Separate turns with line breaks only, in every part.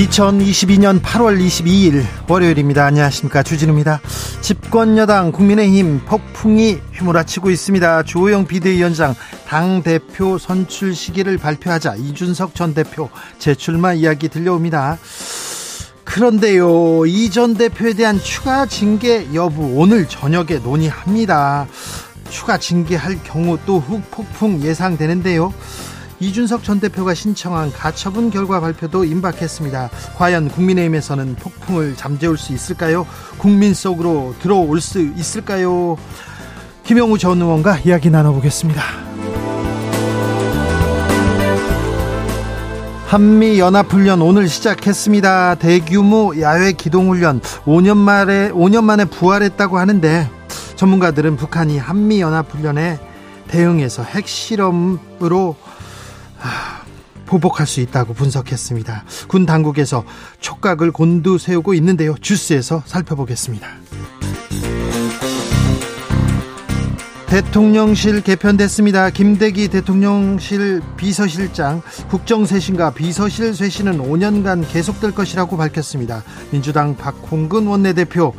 2022년 8월 22일 월요일입니다. 안녕하십니까. 주진우입니다. 집권여당 국민의힘 폭풍이 휘몰아치고 있습니다. 주호영 비대위원장 당대표 선출 시기를 발표하자 이준석 전 대표 재출마 이야기 들려옵니다. 그런데요, 이 전 대표에 대한 추가 징계 여부 오늘 저녁에 논의합니다. 추가 징계할 경우 또 훅폭풍 예상되는데요. 이준석 전 대표가 신청한 가처분 결과 발표도 임박했습니다. 과연 국민의힘에서는 폭풍을 잠재울 수 있을까요? 국민 속으로 들어올 수 있을까요? 김영우 전 의원과 이야기 나눠보겠습니다. 한미 연합훈련 오늘 시작했습니다. 대규모 야외 기동훈련 5년 만에 5년 만에 부활했다고 하는데 전문가들은 북한이 한미 연합훈련에 대응해서 핵실험으로 보복할 수 있다고 분석했습니다. 군 당국에서 촉각을 곤두세우고 있는데요. 주스에서 살펴보겠습니다. 대통령실 개편됐습니다. 김대기 대통령실 비서실장 국정쇄신과 비서실 쇄신은 5년간 계속될 것이라고 밝혔습니다. 민주당 박홍근 원내대표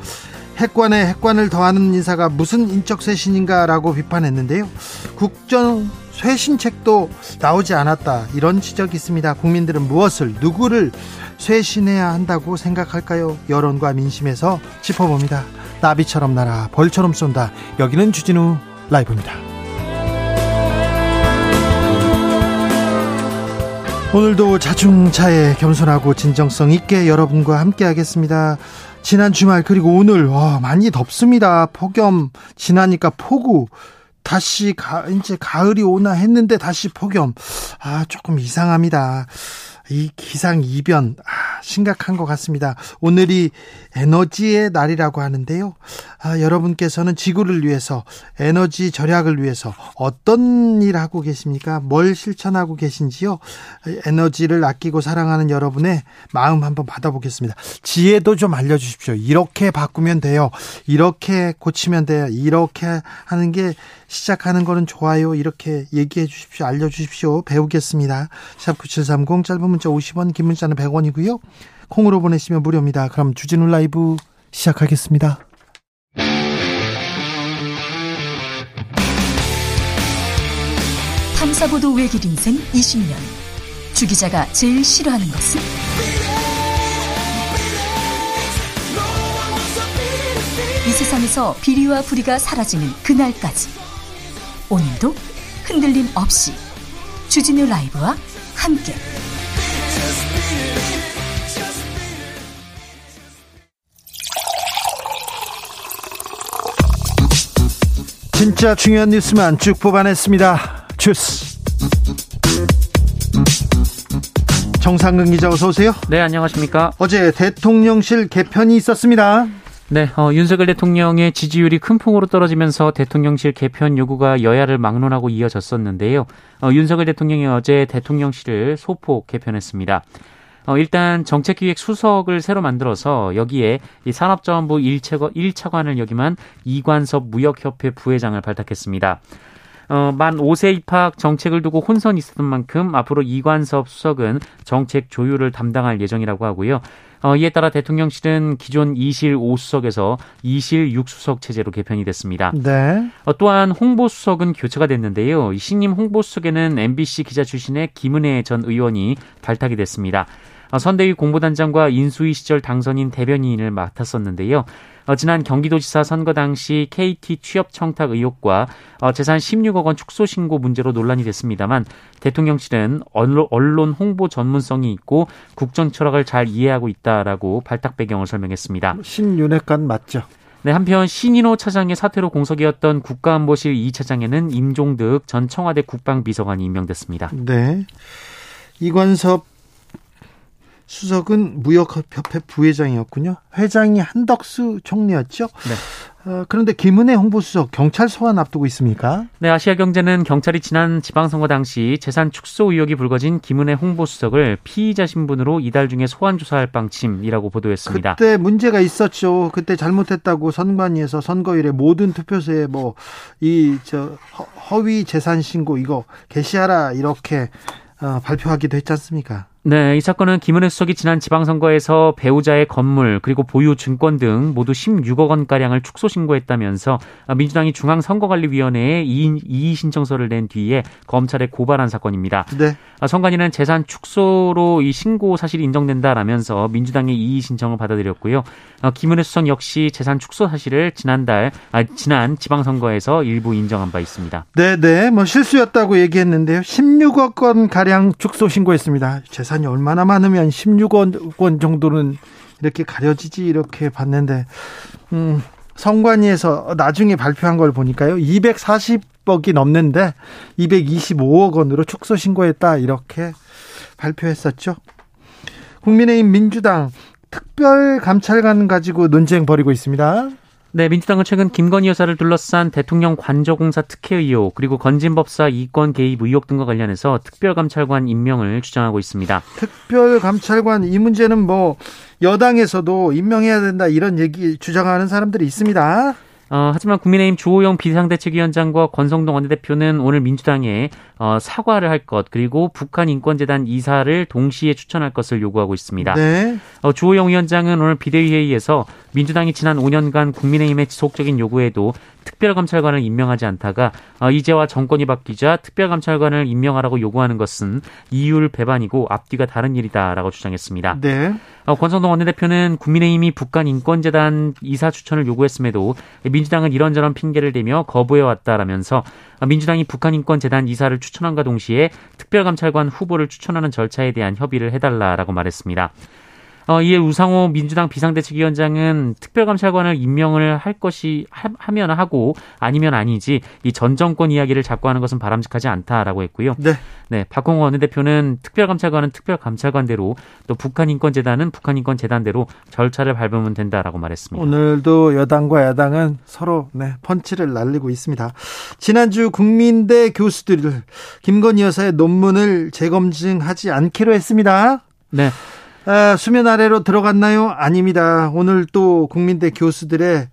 핵관에 핵관을 더하는 인사가 무슨 인적 쇄신인가라고 비판했는데요. 국정 쇄신책도 나오지 않았다 이런 지적이 있습니다. 국민들은 무엇을 누구를 쇄신해야 한다고 생각할까요? 여론과 민심에서 짚어봅니다. 나비처럼 날아 벌처럼 쏜다. 여기는 주진우 라이브입니다. 오늘도 자중차에 겸손하고 진정성 있게 여러분과 함께 하겠습니다. 지난 주말 그리고 오늘 와, 많이 덥습니다. 폭염 지나니까 폭우 다시 가, 이제 가을이 오나 했는데 다시 폭염. 아, 조금 이상합니다. 이 기상 이변 아, 심각한 것 같습니다. 오늘이 에너지의 날이라고 하는데요. 아, 여러분께서는 지구를 위해서 에너지 절약을 위해서 어떤 일 하고 계십니까? 뭘 실천하고 계신지요? 에너지를 아끼고 사랑하는 여러분의 마음 한번 받아보겠습니다. 지혜도 좀 알려주십시오. 이렇게 바꾸면 돼요. 이렇게 고치면 돼요. 이렇게 하는 게 시작하는 거는 좋아요. 이렇게 얘기해 주십시오. 알려 주십시오. 배우겠습니다. 샵 9730 짧은 문자 50원, 긴 문자는 100원이고요. 콩으로 보내시면 무료입니다. 그럼 주진우 라이브 시작하겠습니다.
탐사보도 외길 인생 20년. 주 기자가 제일 싫어하는 것은? 이 세상에서 비리와 부리가 사라지는 그날까지. 오늘도 흔들림 없이 주진우 라이브와 함께.
진짜 중요한 뉴스만 쭉 뽑아냈습니다. 주스. 정상근 기자 어서 오세요.
네, 안녕하십니까?
어제 대통령실 개편이 있었습니다.
네, 어, 윤석열 대통령의 지지율이 큰 폭으로 떨어지면서 대통령실 개편 요구가 여야를 막론하고 이어졌었는데요. 어, 윤석열 대통령이 어제 대통령실을 소폭 개편했습니다. 어, 일단 정책기획 수석을 새로 만들어서 여기에 이 산업자원부 1차관, 1차관을 역임한 이관섭 무역협회 부회장을 발탁했습니다. 어, 만 5세 입학 정책을 두고 혼선이 있었던 만큼 앞으로 이관섭 수석은 정책 조율을 담당할 예정이라고 하고요. 어, 이에 따라 대통령실은 기존 2실 5수석에서 2실 6수석 체제로 개편이 됐습니다.
네.
어, 또한 홍보수석은 교체가 됐는데요. 신임 홍보수석에는 MBC 기자 출신의 김은혜 전 의원이 발탁이 됐습니다. 어, 선대위 공보단장과 인수위 시절 당선인 대변인을 맡았었는데요. 어, 지난 경기도지사 선거 당시 KT 취업 청탁 의혹과 어, 재산 16억 원 축소 신고 문제로 논란이 됐습니다만 대통령실은 언론 홍보 전문성이 있고 국정 철학을 잘 이해하고 있다라고 발탁 배경을 설명했습니다.
신윤회관 맞죠?
네, 한편 신인호 차장의 사퇴로 공석이었던 국가안보실 2 차장에는 임종득 전 청와대 국방비서관이 임명됐습니다.
네. 이관섭 수석은 무역협회 부회장이었군요. 회장이 한덕수 총리였죠. 네. 어, 그런데 김은혜 홍보수석 경찰 소환 앞두고 있습니까?
네, 아시아경제는 경찰이 지난 지방선거 당시 재산 축소 의혹이 불거진 김은혜 홍보수석을 피의자 신분으로 이달 중에 소환 조사할 방침이라고 보도했습니다.
그때 문제가 있었죠. 그때 잘못했다고 선관위에서 선거일에 모든 투표소에 뭐 이 저 허위 재산 신고 이거 게시하라 이렇게 어, 발표하기도 했지 않습니까?
네, 이 사건은 김은혜 수석이 지난 지방선거에서 배우자의 건물 그리고 보유 증권 등 모두 16억 원 가량을 축소 신고했다면서 민주당이 중앙선거관리위원회에 이의 신청서를 낸 뒤에 검찰에 고발한 사건입니다. 네. 선관위는 재산 축소로 이 신고 사실이 인정된다라면서 민주당의 이의 신청을 받아들였고요. 김은혜 수석 역시 재산 축소 사실을 지난달 아, 지난 지방선거에서 일부 인정한 바 있습니다.
네, 네, 뭐 실수였다고 얘기했는데요. 16억 원 가량 축소 신고했습니다. 재산 예산이 얼마나 많으면 16억 원 정도는 이렇게 가려지지 이렇게 봤는데 음, 성관위에서 나중에 발표한 걸 보니까요. 240억이 넘는데 225억 원으로 축소 신고했다 이렇게 발표했었죠. 국민의힘 민주당 특별감찰관 가지고 논쟁 벌이고 있습니다.
네, 민주당은 최근 김건희 여사를 둘러싼 대통령 관저공사 특혜 의혹 그리고 건진법사 이권 개입 의혹 등과 관련해서 특별감찰관 임명을 주장하고 있습니다.
특별감찰관 이 문제는 뭐 여당에서도 임명해야 된다 이런 얘기 주장하는 사람들이 있습니다.
어, 하지만 국민의힘 주호영 비상대책위원장과 권성동 원내대표는 오늘 민주당에 어, 사과를 할 것 그리고 북한 인권재단 이사를 동시에 추천할 것을 요구하고 있습니다. 네. 어, 주호영 위원장은 오늘 비대위 회의에서 민주당이 지난 5년간 국민의힘의 지속적인 요구에도 특별감찰관을 임명하지 않다가 어, 이제와 정권이 바뀌자 특별감찰관을 임명하라고 요구하는 것은 이율 배반이고 앞뒤가 다른 일이다라고 주장했습니다. 네. 어, 권성동 원내대표는 국민의힘이 북한 인권재단 이사 추천을 요구했음에도 민주당은 이런저런 핑계를 대며 거부해왔다라면서 민주당이 북한 인권재단 이사를 추천함과 동시에 특별감찰관 후보를 추천하는 절차에 대한 협의를 해달라라고 말했습니다. 어, 이에 우상호 민주당 비상대책위원장은 특별감찰관을 임명을 할 것이 하, 면 하고 아니면 아니지 이 전 정권 이야기를 자꾸 하는 것은 바람직하지 않다라고 했고요. 네. 네, 박홍호 원내대표는 특별감찰관은 특별감찰관대로 또 북한인권재단은 북한인권재단대로 절차를 밟으면 된다라고 말했습니다.
오늘도 여당과 야당은 서로 네, 펀치를 날리고 있습니다. 지난주 국민대 교수들 김건희 여사의 논문을 재검증하지 않기로 했습니다. 네. 아, 수면 아래로 들어갔나요? 아닙니다. 오늘 또 국민대 교수들의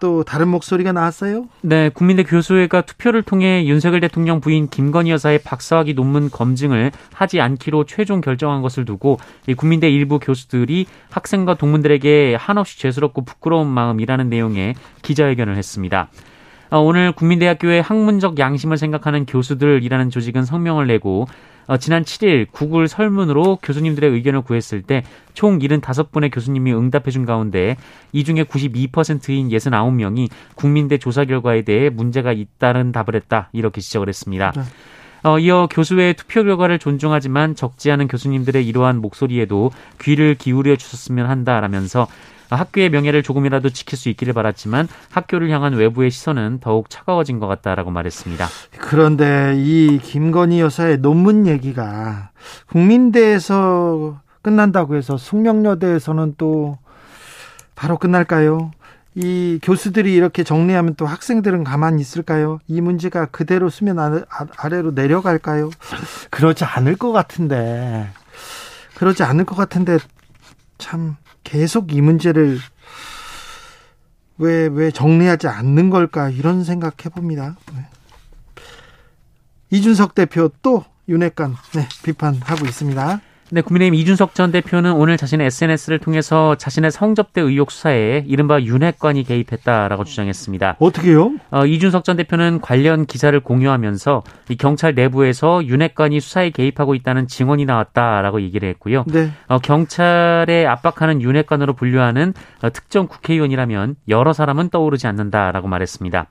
또 다른 목소리가 나왔어요?
네, 국민대 교수회가 투표를 통해 윤석열 대통령 부인 김건희 여사의 박사학위 논문 검증을 하지 않기로 최종 결정한 것을 두고 이 국민대 일부 교수들이 학생과 동문들에게 한없이 죄스럽고 부끄러운 마음이라는 내용의 기자회견을 했습니다. 어, 오늘 국민대학교의 학문적 양심을 생각하는 교수들이라는 조직은 성명을 내고 어, 지난 7일 구글 설문으로 교수님들의 의견을 구했을 때 총 75분의 교수님이 응답해 준 가운데 이 중에 92%인 69명이 국민대 조사 결과에 대해 문제가 있다는 답을 했다. 이렇게 지적을 했습니다. 네. 어, 이어 교수의 투표 결과를 존중하지만 적지 않은 교수님들의 이러한 목소리에도 귀를 기울여 주셨으면 한다라면서 학교의 명예를 조금이라도 지킬 수 있기를 바랐지만 학교를 향한 외부의 시선은 더욱 차가워진 것 같다라고 말했습니다.
그런데 이 김건희 여사의 논문 얘기가 국민대에서 끝난다고 해서 숙명여대에서는 또 바로 끝날까요? 이 교수들이 이렇게 정리하면 또 학생들은 가만히 있을까요? 이 문제가 그대로 수면 아래로 내려갈까요? 그러지 않을 것 같은데. 그러지 않을 것 같은데 참 계속 이 문제를 왜, 왜 정리하지 않는 걸까, 이런 생각 해봅니다. 네. 이준석 대표 또 윤핵관, 네, 비판하고 있습니다.
네, 국민의힘 이준석 전 대표는 오늘 자신의 SNS를 통해서 자신의 성접대 의혹 수사에 이른바 윤핵관이 개입했다라고 주장했습니다.
어떻게요?
어, 이준석 전 대표는 관련 기사를 공유하면서 이 경찰 내부에서 윤핵관이 수사에 개입하고 있다는 증언이 나왔다라고 얘기를 했고요. 네. 어, 경찰에 압박하는 윤핵관으로 분류하는 어, 특정 국회의원이라면 여러 사람은 떠오르지 않는다라고 말했습니다.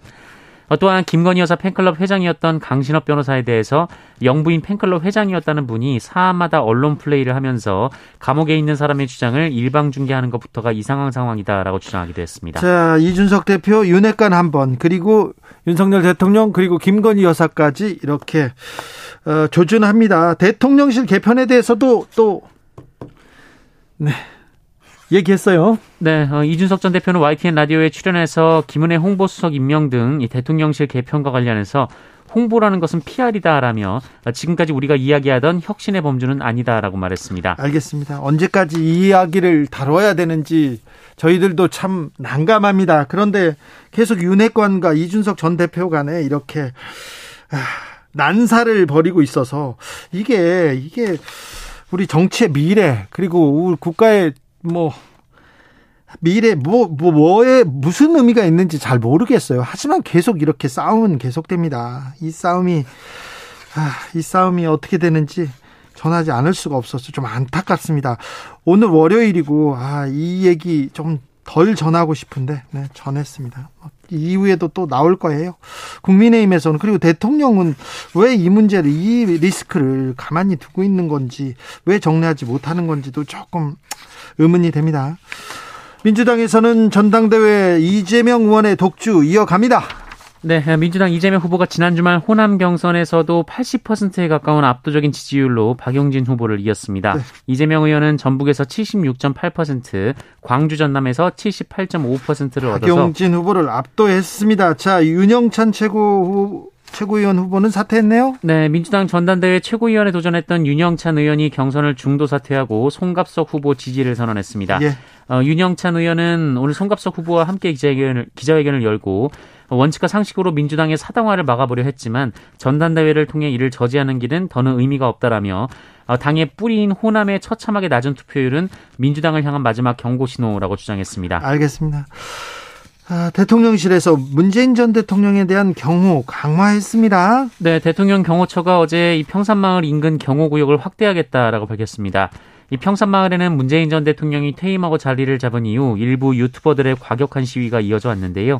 어, 또한 김건희 여사 팬클럽 회장이었던 강신업 변호사에 대해서 영부인 팬클럽 회장이었다는 분이 사안마다 언론 플레이를 하면서 감옥에 있는 사람의 주장을 일방 중계하는 것부터가 이상한 상황이다라고 주장하기도 했습니다.
자, 이준석 대표 윤핵관 한 번, 그리고 윤석열 대통령, 그리고 김건희 여사까지 이렇게 어, 조준합니다. 대통령실 개편에 대해서도 또 네. 얘기했어요.
네, 어, 이준석 전 대표는 YTN 라디오에 출연해서 김은혜 홍보수석 임명 등이 대통령실 개편과 관련해서 홍보라는 것은 PR이다라며 지금까지 우리가 이야기하던 혁신의 범주는 아니다라고 말했습니다.
알겠습니다. 언제까지 이 이야기를 다뤄야 되는지 저희들도 참 난감합니다. 그런데 계속 윤핵관과 이준석 전 대표 간에 이렇게 아, 난사를 벌이고 있어서 이게 이게 우리 정치의 미래 그리고 우리 국가의 뭐 미래 뭐, 뭐 뭐에 무슨 의미가 있는지 잘 모르겠어요. 하지만 계속 이렇게 싸움은 계속됩니다. 이 싸움이 아, 이 싸움이 어떻게 되는지 전하지 않을 수가 없어서 좀 안타깝습니다. 오늘 월요일이고 아, 이 얘기 좀 덜 전하고 싶은데 네, 전했습니다. 이후에도 또 나올 거예요. 국민의힘에서는 그리고 대통령은 왜 이 문제를 이 리스크를 가만히 두고 있는 건지 왜 정리하지 못하는 건지도 조금 의문이 됩니다. 민주당에서는 전당대회 이재명 의원의 독주 이어갑니다.
네, 민주당 이재명 후보가 지난 주말 호남 경선에서도 80%에 가까운 압도적인 지지율로 박용진 후보를 이었습니다. 네. 이재명 의원은 전북에서 76.8%, 광주 전남에서 78.5%를 얻어서
박용진 후보를 압도했습니다. 자, 윤영찬 최고 최고위원 후보는 사퇴했네요.
네, 민주당 전당대회 최고위원에 도전했던 윤영찬 의원이 경선을 중도 사퇴하고 송갑석 후보 지지를 선언했습니다. 예. 어, 윤영찬 의원은 오늘 송갑석 후보와 함께 기자회견을, 기자회견을 열고 원칙과 상식으로 민주당의 사당화를 막아보려 했지만 전당대회를 통해 이를 저지하는 길은 더는 의미가 없다라며 어, 당의 뿌리인 호남의 처참하게 낮은 투표율은 민주당을 향한 마지막 경고 신호라고 주장했습니다.
알겠습니다. 아, 대통령실에서 문재인 전 대통령에 대한 경호 강화했습니다.
네, 대통령 경호처가 어제 이 평산마을 인근 경호구역을 확대하겠다라고 밝혔습니다. 이 평산마을에는 문재인 전 대통령이 퇴임하고 자리를 잡은 이후 일부 유튜버들의 과격한 시위가 이어져 왔는데요.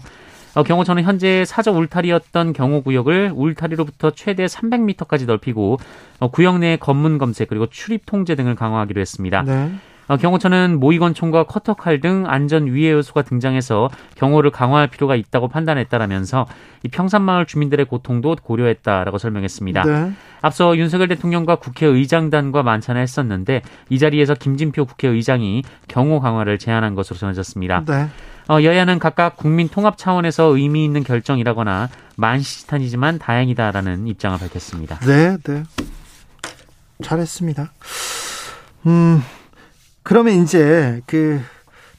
어, 경호처는 현재 사저 울타리였던 경호 구역을 울타리로부터 최대 300m까지 넓히고 어, 구역 내 검문 검색 그리고 출입 통제 등을 강화하기로 했습니다. 네. 어, 경호처는 모의건총과 커터칼 등 안전 위해 요소가 등장해서 경호를 강화할 필요가 있다고 판단했다라면서 이 평산마을 주민들의 고통도 고려했다라고 설명했습니다. 네. 앞서 윤석열 대통령과 국회의장단과 만찬을 했었는데 이 자리에서 김진표 국회의장이 경호 강화를 제안한 것으로 전해졌습니다. 네. 어, 여야는 각각 국민 통합 차원에서 의미 있는 결정이라거나 만시지탄이지만 다행이다라는 입장을 밝혔습니다.
네, 네. 잘했습니다. 음, 그러면 이제 그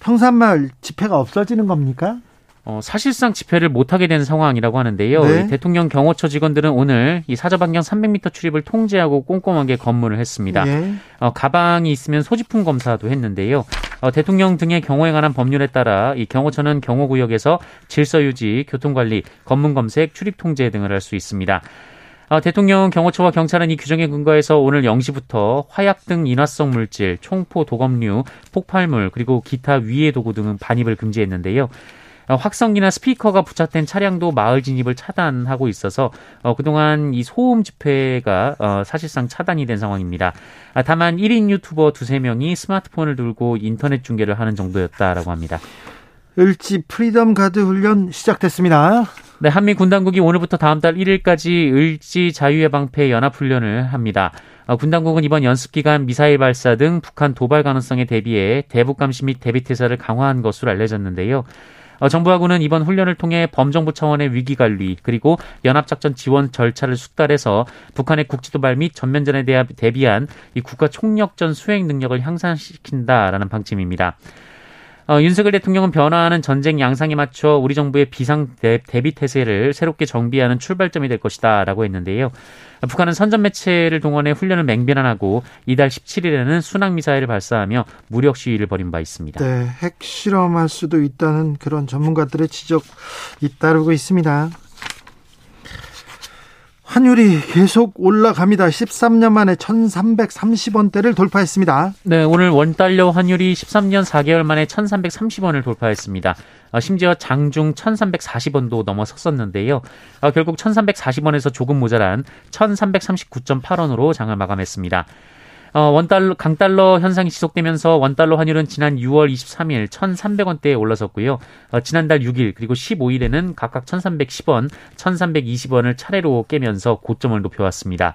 평산마을 집회가 없어지는 겁니까?
어, 사실상 집회를 못하게 된 상황이라고 하는데요. 네. 대통령 경호처 직원들은 오늘 이 사저 반경 300m 출입을 통제하고 꼼꼼하게 검문을 했습니다. 네. 어, 가방이 있으면 소지품 검사도 했는데요. 어, 대통령 등의 경호에 관한 법률에 따라 이 경호처는 경호 구역에서 질서 유지, 교통 관리, 검문 검색, 출입 통제 등을 할 수 있습니다. 어, 대통령 경호처와 경찰은 이 규정에 근거해서 오늘 0시부터 화약 등 인화성 물질, 총포, 도검류, 폭발물 그리고 기타 위해 도구 등은 반입을 금지했는데요. 어, 확성기나 스피커가 부착된 차량도 마을 진입을 차단하고 있어서 어, 그동안 이 소음 집회가 어, 사실상 차단이 된 상황입니다. 아, 다만 1인 유튜버 두세 명이 스마트폰을 들고 인터넷 중계를 하는 정도였다라고 합니다.
을지 프리덤 가드 훈련 시작됐습니다.
네, 한미 군 당국이 오늘부터 다음 달 1일까지 을지 자유의 방패 연합 훈련을 합니다. 어, 군 당국은 이번 연습 기간 미사일 발사 등 북한 도발 가능성에 대비해 대북 감시 및 대비 태세를 강화한 것으로 알려졌는데요. 어, 정부하고 군은 이번 훈련을 통해 범정부 차원의 위기 관리 그리고 연합작전 지원 절차를 숙달해서 북한의 국지도발 및 전면전에 대비한 이 국가 총력전 수행 능력을 향상시킨다라는 방침입니다. 어, 윤석열 대통령은 변화하는 전쟁 양상에 맞춰 우리 정부의 비상 대비 태세를 새롭게 정비하는 출발점이 될 것이다라고 했는데요. 북한은 선전 매체를 동원해 훈련을 맹비난하고 이달 17일에는 순항 미사일을 발사하며 무력 시위를 벌인 바 있습니다.
네, 핵 실험할 수도 있다는 그런 전문가들의 지적 잇따르고 있습니다. 환율이 계속 올라갑니다. 13년 만에 1330원대를 돌파했습니다.
네, 오늘 원달러 환율이 13년 4개월 만에 1330원을 돌파했습니다. 어, 심지어 장중 1340원도 넘어섰었는데요. 어, 결국 1340원에서 조금 모자란 1339.8원으로 장을 마감했습니다. 어, 원달러, 강달러 현상이 지속되면서 원달러 환율은 지난 6월 23일 1,300원대에 올라섰고요. 어, 지난달 6일 그리고 15일에는 각각 1,310원, 1,320원을 차례로 깨면서 고점을 높여왔습니다.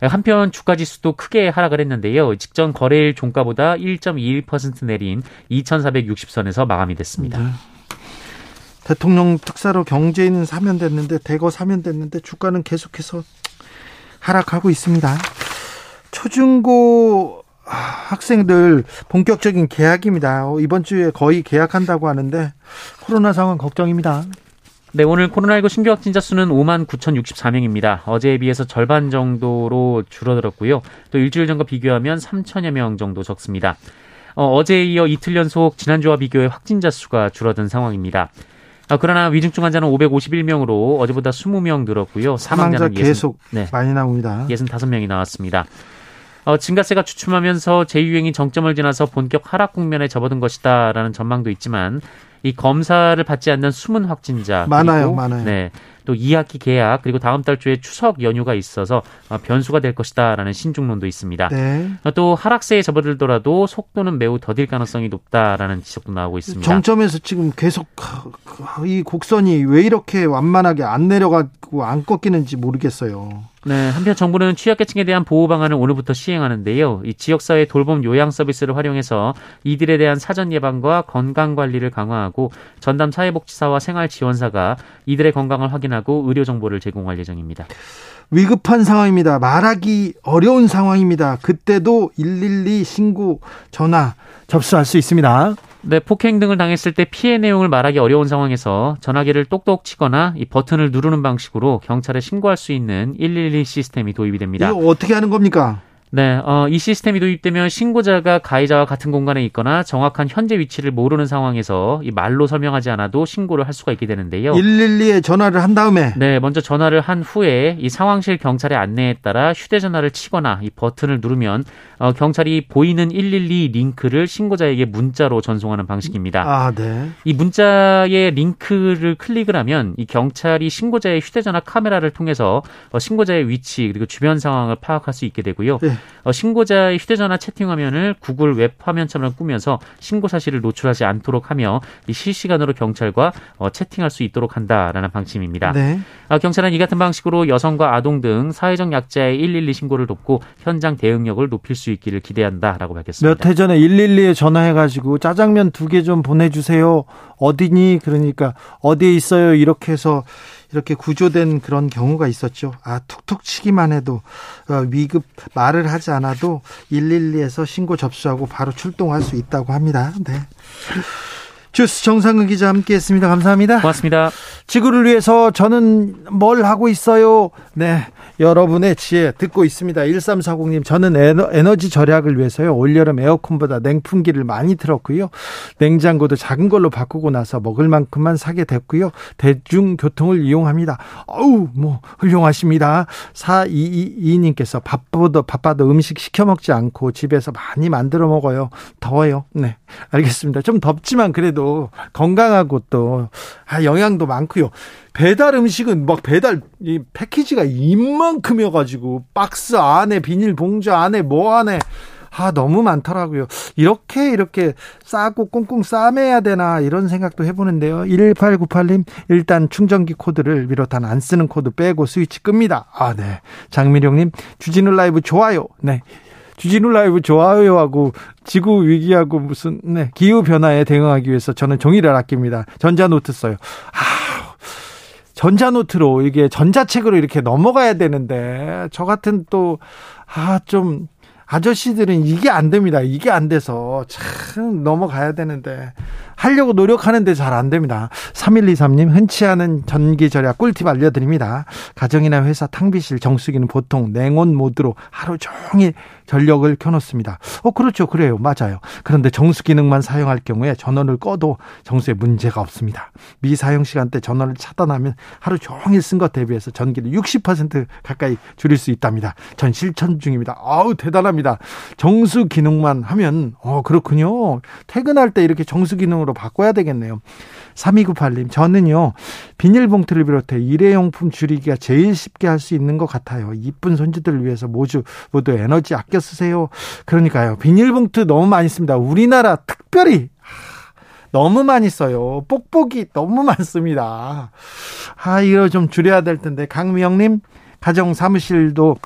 한편 주가 지수도 크게 하락을 했는데요. 직전 거래일 종가보다 1.21% 내린 2,460선에서 마감이 됐습니다. 네.
대통령 특사로 경제인은 사면됐는데 대거 사면됐는데 주가는 계속해서 하락하고 있습니다. 초중고 학생들 본격적인 계약입니다. 이번 주에 거의 계약한다고 하는데 코로나 상황 걱정입니다.
네, 오늘 코로나19 신규 확진자 수는 5만 9,064명입니다. 어제에 비해서 절반 정도로 줄어들었고요. 또 일주일 전과 비교하면 3천여 명 정도 적습니다. 어, 제에 이어 이틀 연속 지난주와 비교해 확진자 수가 줄어든 상황입니다. 아, 그러나 위중증 환자는 551명으로 어제보다 20명 늘었고요.
사망자는 계속 네, 많이 나옵니다.
65명이 나왔습니다. 어, 증가세가 주춤하면서 제2유행이 정점을 지나서 본격 하락 국면에 접어든 것이다라는 전망도 있지만 이 검사를 받지 않는 숨은 확진자
많아요, 그리고, 많아요.
네. 또 2학기 개학 그리고 다음 달 주에 추석 연휴가 있어서 어, 변수가 될 것이다라는 신중론도 있습니다. 네. 어, 또 하락세에 접어들더라도 속도는 매우 더딜 가능성이 높다라는 지적도 나오고 있습니다.
정점에서 지금 계속 이 곡선이 왜 이렇게 완만하게 안 내려가고 안 꺾이는지 모르겠어요.
네, 한편 정부는 취약계층에 대한 보호 방안을 오늘부터 시행하는데요. 이 지역사회 돌봄 요양 서비스를 활용해서 이들에 대한 사전 예방과 건강 관리를 강화하고 전담 사회복지사와 생활지원사가 이들의 건강을 확인하고 의료 정보를 제공할 예정입니다.
위급한 상황입니다. 말하기 어려운 상황입니다. 그때도 112 신고 전화 접수할 수 있습니다.
네, 폭행 등을 당했을 때 피해 내용을 말하기 어려운 상황에서 전화기를 똑똑 치거나 이 버튼을 누르는 방식으로 경찰에 신고할 수 있는 112 시스템이 도입이 됩니다.
이거 어떻게 하는 겁니까?
네, 어, 이 시스템이 도입되면 신고자가 가해자와 같은 공간에 있거나 정확한 현재 위치를 모르는 상황에서 이 말로 설명하지 않아도 신고를 할 수가 있게 되는데요.
112에 전화를 한 다음에
네, 먼저 전화를 한 후에 이 상황실 경찰의 안내에 따라 휴대전화를 치거나 이 버튼을 누르면 어, 경찰이 보이는 112 링크를 신고자에게 문자로 전송하는 방식입니다.
아, 네.
이 문자의 링크를 클릭을 하면 이 경찰이 신고자의 휴대전화 카메라를 통해서 어, 신고자의 위치 그리고 주변 상황을 파악할 수 있게 되고요. 네. 어, 신고자의 휴대전화 채팅 화면을 구글 웹 화면처럼 꾸며서 신고 사실을 노출하지 않도록 하며 실시간으로 경찰과 어, 채팅할 수 있도록 한다라는 방침입니다. 네. 아, 경찰은 이 같은 방식으로 여성과 아동 등 사회적 약자의 112 신고를 돕고 현장 대응력을 높일 수 있기를 기대한다라고 밝혔습니다.
몇 해 전에 112에 전화해가지고 짜장면 두 개 좀 보내주세요. 어디니? 그러니까 어디에 있어요? 이렇게 해서 이렇게 구조된 그런 경우가 있었죠. 아, 툭툭 치기만 해도 어, 위급 말을 하지 않아도 112에서 신고 접수하고 바로 출동할 수 있다고 합니다. 네. 주스 정상근 기자 함께했습니다. 감사합니다.
고맙습니다.
지구를 위해서 저는 뭘 하고 있어요? 네. 여러분의 지혜 듣고 있습니다. 1340님, 저는 에너, 지 절약을 위해서요. 올여름 에어컨보다 냉풍기를 많이 틀었고요. 냉장고도 작은 걸로 바꾸고 나서 먹을 만큼만 사게 됐고요. 대중교통을 이용합니다. 어우, 뭐, 훌륭하십니다. 4222님께서 바빠도, 바빠도 음식 시켜 먹지 않고 집에서 많이 만들어 먹어요. 더워요. 네. 알겠습니다. 좀 덥지만 그래도 건강하고 또, 아, 영양도 많고요. 배달 음식은 막 배달 이 패키지가 이만큼이어 가지고 박스 안에 비닐 봉지 안에 뭐 안에 아 너무 많더라고요. 이렇게 이렇게 싸고 꽁꽁 싸매야 되나 이런 생각도 해보는데요. 1898님 일단 충전기 코드를 비롯한 안 쓰는 코드 빼고 스위치 끕니다. 아 네. 장미령님 주진우 라이브 좋아요. 네. 주진우 라이브 좋아요하고 지구 위기하고 무슨 네 기후 변화에 대응하기 위해서 저는 종이를 아낍니다. 전자노트 써요. 아 전자노트로 이게 전자책으로 이렇게 넘어가야 되는데 저 같은 또 아 좀 아저씨들은 이게 안 됩니다. 이게 안 돼서 참 넘어가야 되는데 하려고 노력하는데 잘 안 됩니다. 3123님, 흔치 않은 전기 절약 꿀팁 알려드립니다. 가정이나 회사 탕비실 정수기는 보통 냉온 모드로 하루 종일 전력을 켜놓습니다. 어, 그렇죠. 그래요. 맞아요. 그런데 정수 기능만 사용할 경우에 전원을 꺼도 정수에 문제가 없습니다. 미사용 시간대 전원을 차단하면 하루 종일 쓴 것 대비해서 전기를 60% 가까이 줄일 수 있답니다. 전 실천 중입니다. 아우, 대단합니다. 정수 기능만 하면, 어, 그렇군요. 퇴근할 때 이렇게 정수 기능으로 바꿔야 되겠네요. 3298님, 저는요, 비닐봉투를 비롯해 일회용품 줄이기가 제일 쉽게 할 수 있는 것 같아요. 이쁜 손주들을 위해서 모두, 모두 에너지 아껴 쓰세요. 그러니까요, 비닐봉투 너무 많이 씁니다. 우리나라 특별히 너무 많이 써요. 뽁뽁이 너무 많습니다. 아, 이거 좀 줄여야 될 텐데. 강미영님, 가정 사무실도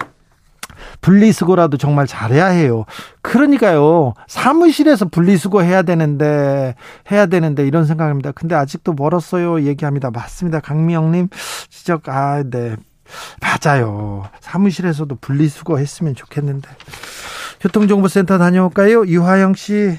분리수거라도 정말 잘해야 해요. 그러니까요. 사무실에서 분리수거 해야 되는데, 해야 되는데, 이런 생각입니다. 근데 아직도 멀었어요. 얘기합니다. 맞습니다. 강미영님, 지적, 아, 네. 맞아요. 사무실에서도 분리수거 했으면 좋겠는데. 교통정보센터 다녀올까요? 유하영 씨.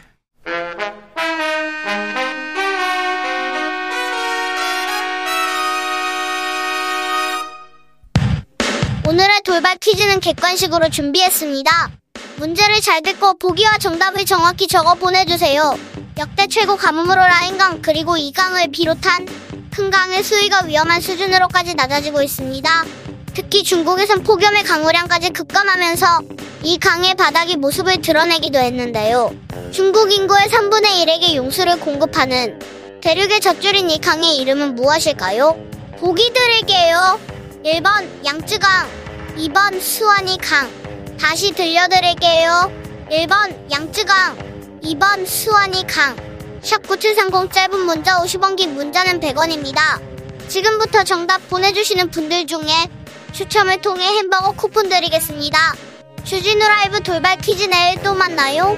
오늘의 돌발 퀴즈는 객관식으로 준비했습니다. 문제를 잘 듣고 보기와 정답을 정확히 적어 보내주세요. 역대 최고 가뭄으로 라인강 그리고 이강을 비롯한 큰 강의 수위가 위험한 수준으로까지 낮아지고 있습니다. 특히 중국에선 폭염의 강우량까지 급감하면서 이 강의 바닥이 모습을 드러내기도 했는데요. 중국 인구의 3분의 1에게 용수를 공급하는 대륙의 젖줄인 이 강의 이름은 무엇일까요? 보기 드릴게요. 1번 양쯔강, 2번 수완이 강. 다시 들려드릴게요. 1번 양쯔강, 2번 수완이 강. 샵9730 짧은 문자 50원 긴 문자는 100원입니다. 지금부터 정답 보내주시는 분들 중에 추첨을 통해 햄버거 쿠폰 드리겠습니다. 주진우 라이브 돌발 퀴즈 내일 또 만나요.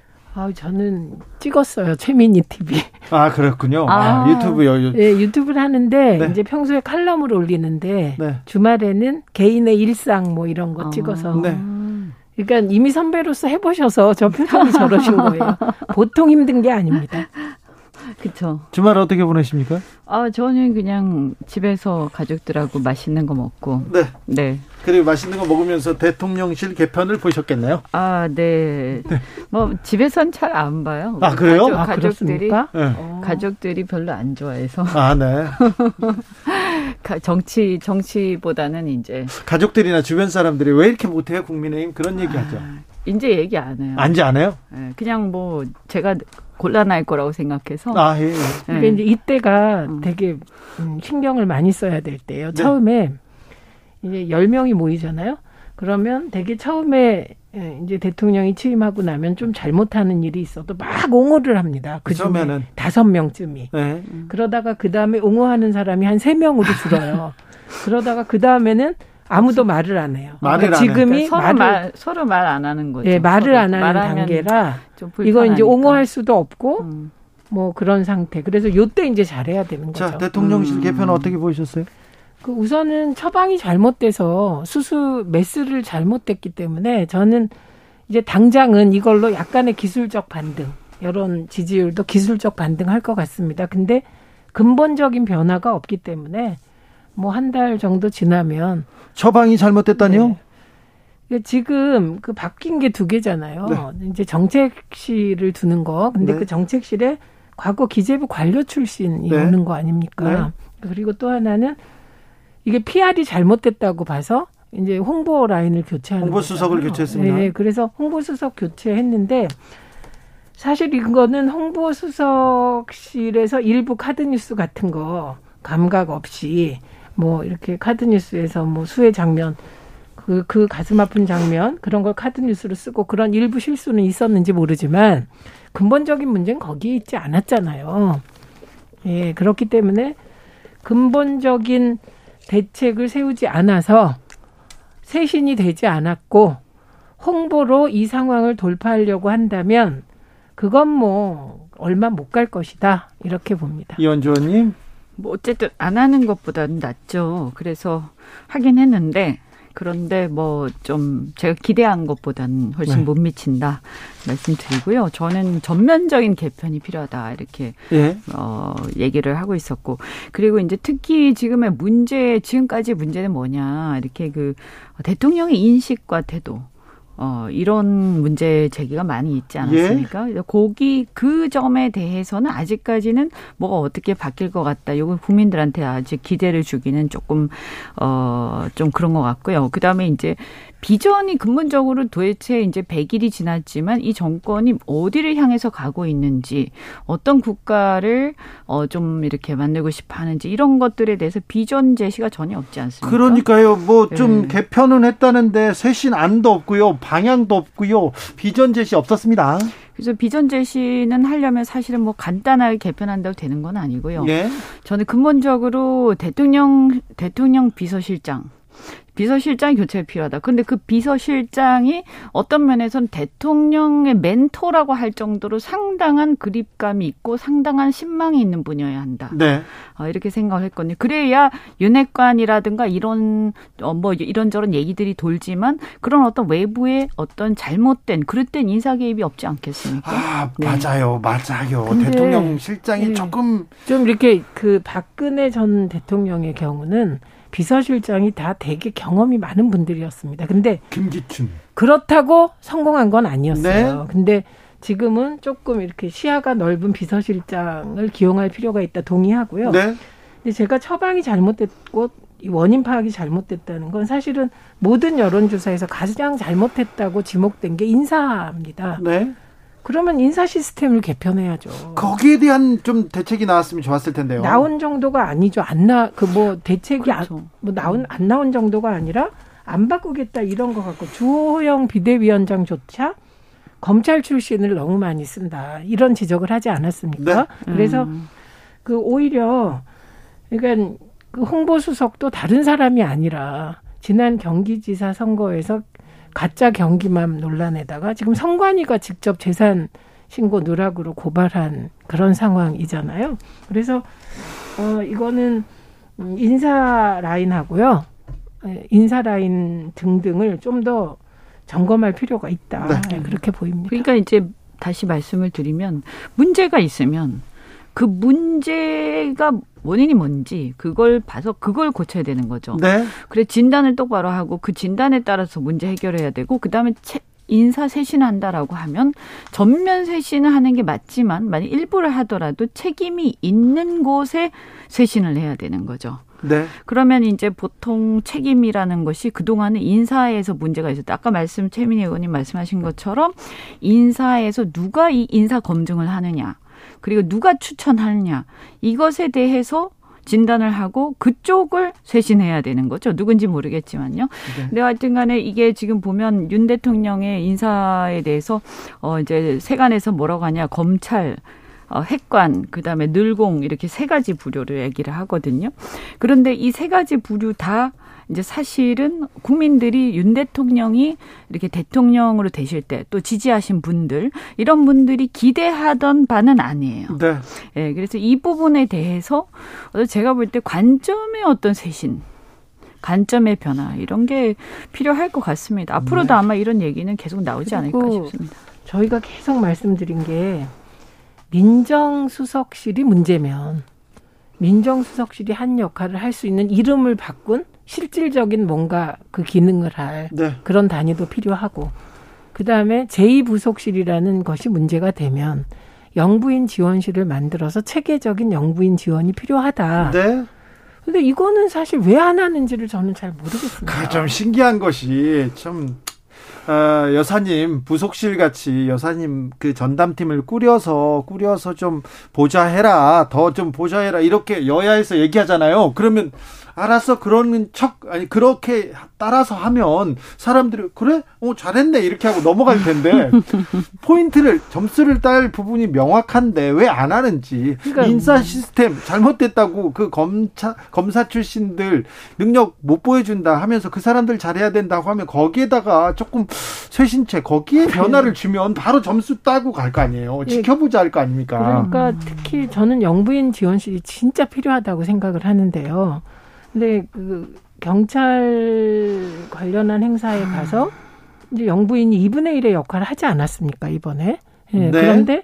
아, 저는 찍었어요. 최민희 TV.
아 그렇군요 아,
아.
유튜브 요
네, 유튜브를 하는데
네.
이제 평소에 칼럼을 올리는데
네.
주말에는 개인의 일상 뭐 이런 거
아.
찍어서
네.
그러니까 이미 선배로서 해 보셔서 저 표정이 저러신 거예요. 보통 힘든 게 아닙니다.
그쵸.
주말 어떻게 보내십니까
아, 저는 그냥 집에서 가족들하고 맛있는 거 먹고.
네
네.
그리고 맛있는 거 먹으면서 대통령실 개편을 보셨겠네요
아, 네. 뭐, 집에선 잘 안 봐요.
아, 그래요?
가족,
아,
가족들이.
네.
어.
가족들이 별로 안 좋아해서.
아, 네.
가- 정치, 정치보다는 이제.
가족들이나 주변 사람들이 왜 이렇게 못해요, 국민의힘? 그런 얘기 하죠.
이제 얘기 안 해요.
안지 않아요?
예, 그냥 뭐, 제가 곤란할 거라고 생각해서.
아, 예. 예.
예.
그러니까 이제 이때가
음.
되게 음, 신경을 많이 써야 될 때예요.
네.
처음에 이제 10명이 모이잖아요. 그러면 되게 처음에 예, 이제 대통령이 취임하고 나면 좀 잘못하는 일이 있어도 막 옹호를 합니다. 그 중에
처음에는.
다섯 명쯤이.
네.
그러다가 그 다음에 옹호하는 사람이 한 세 명으로 줄어요. 그러다가 그 다음에는 아무도 말을 안 해요.
말을
그러니까. 지금이
서로
말을
말, 서로 말 안 하는 거죠.
예, 말을
서로
안 하는 단계라
좀
이거 이제. 옹호할 수도 없고
음.
뭐 그런 상태. 그래서 요때 이제 잘해야 되는 거죠.
자, 대통령실
음.
개편 어떻게 보셨어요?
그 우선은 처방이 잘못돼서 수수 메스를 잘못됐기 때문에 저는 이제 당장은 이걸로 약간의 기술적 반등, 여론 지지율도 기술적 반등할 것 같습니다. 근데 근본적인 변화가 없기 때문에 뭐 한 달 정도 지나면
처방이 잘못됐다니요?
네. 지금 그 바뀐 게 두 개잖아요. 이제 정책실을 두는 거. 근데
네.
그 정책실에 과거 기재부 관료 출신이
네.
오는 거 아닙니까? 그리고 또 하나는 이게 PR이 잘못됐다고 봐서 이제 홍보 라인을 교체하는
홍보 수석을
거잖아요.
교체했습니다.
네, 그래서 홍보 수석 교체했는데 사실 이거는 홍보 수석실에서 일부 카드 뉴스 같은 거 감각 없이 뭐 이렇게 카드 뉴스에서 뭐 수해 장면 그, 그 가슴 아픈 장면 그런 걸 카드 뉴스로 쓰고 그런 일부 실수는 있었는지 모르지만 근본적인 문제는 거기에 있지 않았잖아요. 예, 그렇기 때문에 근본적인 대책을 세우지 않아서 쇄신이 되지 않았고 홍보로 이 상황을 돌파하려고 한다면 그건 뭐 얼마 못 갈 것이다 이렇게 봅니다.
이원주 의원님.
뭐 어쨌든 안 하는 것보다는 낫죠. 그래서 하긴 했는데 그런데 뭐 좀 제가 기대한 것보다는 훨씬
네.
못 미친다 말씀드리고요. 저는 전면적인 개편이 필요하다 이렇게
예.
어 얘기를 하고 있었고 그리고 이제 특히 지금의 문제 지금까지 문제는 뭐냐 이렇게 그 대통령의 인식과 태도 어, 이런 문제 제기가 많이 있지 않았습니까? 거기 그 점에 대해서는 아직까지는 뭐가 어떻게 바뀔 것 같다. 요건 국민들한테 아직 기대를 주기는 조금 어, 좀 그런 것 같고요. 그 다음에 이제 비전이 근본적으로 도대체 이제 100일이 지났지만 이 정권이 어디를 향해서 가고 있는지 어떤 국가를 어, 좀 이렇게 만들고 싶어 하는지 이런 것들에 대해서 비전 제시가 전혀 없지 않습니까?
그러니까요. 뭐좀
네.
개편은 했다는데 쇄신 안도 없고요. 방향도 없고요. 비전 제시 없었습니다.
그래서 비전 제시는 하려면 사실은 뭐 간단하게 개편한다고 되는 건 아니고요.
예.
저는 근본적으로 대통령 대통령 비서실장 비서실장이 교체가 필요하다. 근데 그 비서실장이 어떤 면에서는 대통령의 멘토라고 할 정도로 상당한 그립감이 있고 상당한 신망이 있는 분이어야 한다.
네.
어, 이렇게 생각을 했거든요. 그래야 윤핵관이라든가 이런 어, 뭐 이런저런 얘기들이 돌지만 그런 어떤 외부의 어떤 잘못된 그릇된 인사 개입이 없지 않겠습니까?
아,
네.
맞아요. 맞아요. 대통령 실장이
네.
조금
좀 이렇게 그 박근혜 전 대통령의 경우는 비서실장이 다 되게 경험이 많은 분들이었습니다. 근데
김기춘.
그렇다고 성공한 건 아니었어요.
네.
근데 지금은 조금 이렇게 시야가 넓은 비서실장을 기용할 필요가 있다 동의하고요.
네.
근데 제가 처방이 잘못됐고 이 원인 파악이 잘못됐다는 건 사실은 모든 여론조사에서 가장 잘못했다고 지목된 게 인사입니다.
네.
그러면 인사 시스템을 개편해야죠.
거기에 대한 좀 대책이 나왔으면 좋았을 텐데요.
나온 정도가 아니죠. 안 나 그 뭐 대책이 안,
그렇죠.
뭐 나온 안 나온 정도가 아니라 안 바꾸겠다 이런 거 갖고 주호영 비대위원장조차 검찰 출신을 너무 많이 쓴다 이런 지적을 하지 않았습니까? 그래서
음.
그 오히려 그러니까 그 홍보 수석도 다른 사람이 아니라 지난 경기지사 선거에서 가짜 경기맘 논란에다가 지금 성관이가 직접 재산 신고 누락으로 고발한 그런 상황이잖아요. 그래서 어 이거는 음, 인사 라인하고요. 예, 인사 라인 등등을 좀 더 점검할 필요가 있다.
네.
예, 그렇게 보입니다.
그러니까 이제 다시 말씀을 드리면 문제가 있으면 그 문제가 원인이 뭔지 그걸 봐서 그걸 고쳐야 되는 거죠.
네.
그래 진단을 똑바로 하고 그 진단에 따라서 문제 해결해야 되고 그다음에 채, 인사 쇄신한다라고 하면 전면 쇄신을 하는 게 맞지만 만약 일부를 하더라도 책임이 있는 곳에 쇄신을 해야 되는 거죠.
네.
그러면 이제 보통 책임이라는 것이 그동안은 인사에서 문제가 있었다. 아까 말씀 최민희 의원님 말씀하신 것처럼 인사에서 누가 이 인사 검증을 하느냐. 그리고 누가 추천하느냐. 이것에 대해서 진단을 하고 그쪽을 쇄신해야 되는 거죠. 누군지 모르겠지만요.
네.
근데 하여튼 간에 이게 지금 보면 윤 대통령의 인사에 대해서 어 이제 세간에서 뭐라고 하냐. 검찰 어, 핵관, 그 다음에 늘공, 이렇게 세 가지 부류를 얘기를 하거든요. 그런데 이 세 가지 부류 다 이제 사실은 국민들이 윤 대통령이 이렇게 대통령으로 되실 때 또 지지하신 분들, 이런 분들이 기대하던 바는 아니에요.
네.
예, 그래서 이 부분에 대해서 제가 볼 때 관점의 어떤 쇄신, 관점의 변화, 이런 게 필요할 것 같습니다. 앞으로도 아마 이런 얘기는 계속 나오지 않을까 싶습니다.
저희가 계속 말씀드린 게 민정수석실이 문제면 민정수석실이 한 역할을 할 수 있는 이름을 바꾼 실질적인 뭔가 그 기능을 할
네.
그런 단위도 필요하고 그 다음에 제2부속실이라는 것이 문제가 되면 영부인 지원실을 만들어서 체계적인 영부인 지원이 필요하다.
네.
근데 이거는 사실 왜 안 하는지를 저는 잘 모르겠습니다.
그좀 신기한 것이 참 어, 여사님 부속실 같이 여사님 그 전담팀을 꾸려서 꾸려서 좀 보좌해라 더 좀 보좌해라 이렇게 여야에서 얘기하잖아요. 그러면 알았어 그런 척 아니 그렇게 따라서 하면 사람들이 그래? 어 잘했네. 이렇게 하고 넘어갈 텐데 포인트를 점수를 딸 부분이 명확한데 왜 안 하는지 그러니까, 인사 시스템 잘못됐다고 그 검사 검사 출신들 능력 못 보여준다 하면서 그 사람들 잘해야 된다고 하면 거기에다가 조금 쇄신체 거기에 변화를 주면 바로 점수 따고 갈 거 아니에요. 예. 지켜보자 할 거 아닙니까?
그러니까 특히 저는 영부인 지원실이 진짜 필요하다고 생각을 하는데요. 근데 그 경찰 관련한 행사에 가서 이제 영부인이 2분의 1의 역할을 하지 않았습니까, 이번에? 예, 네. 그런데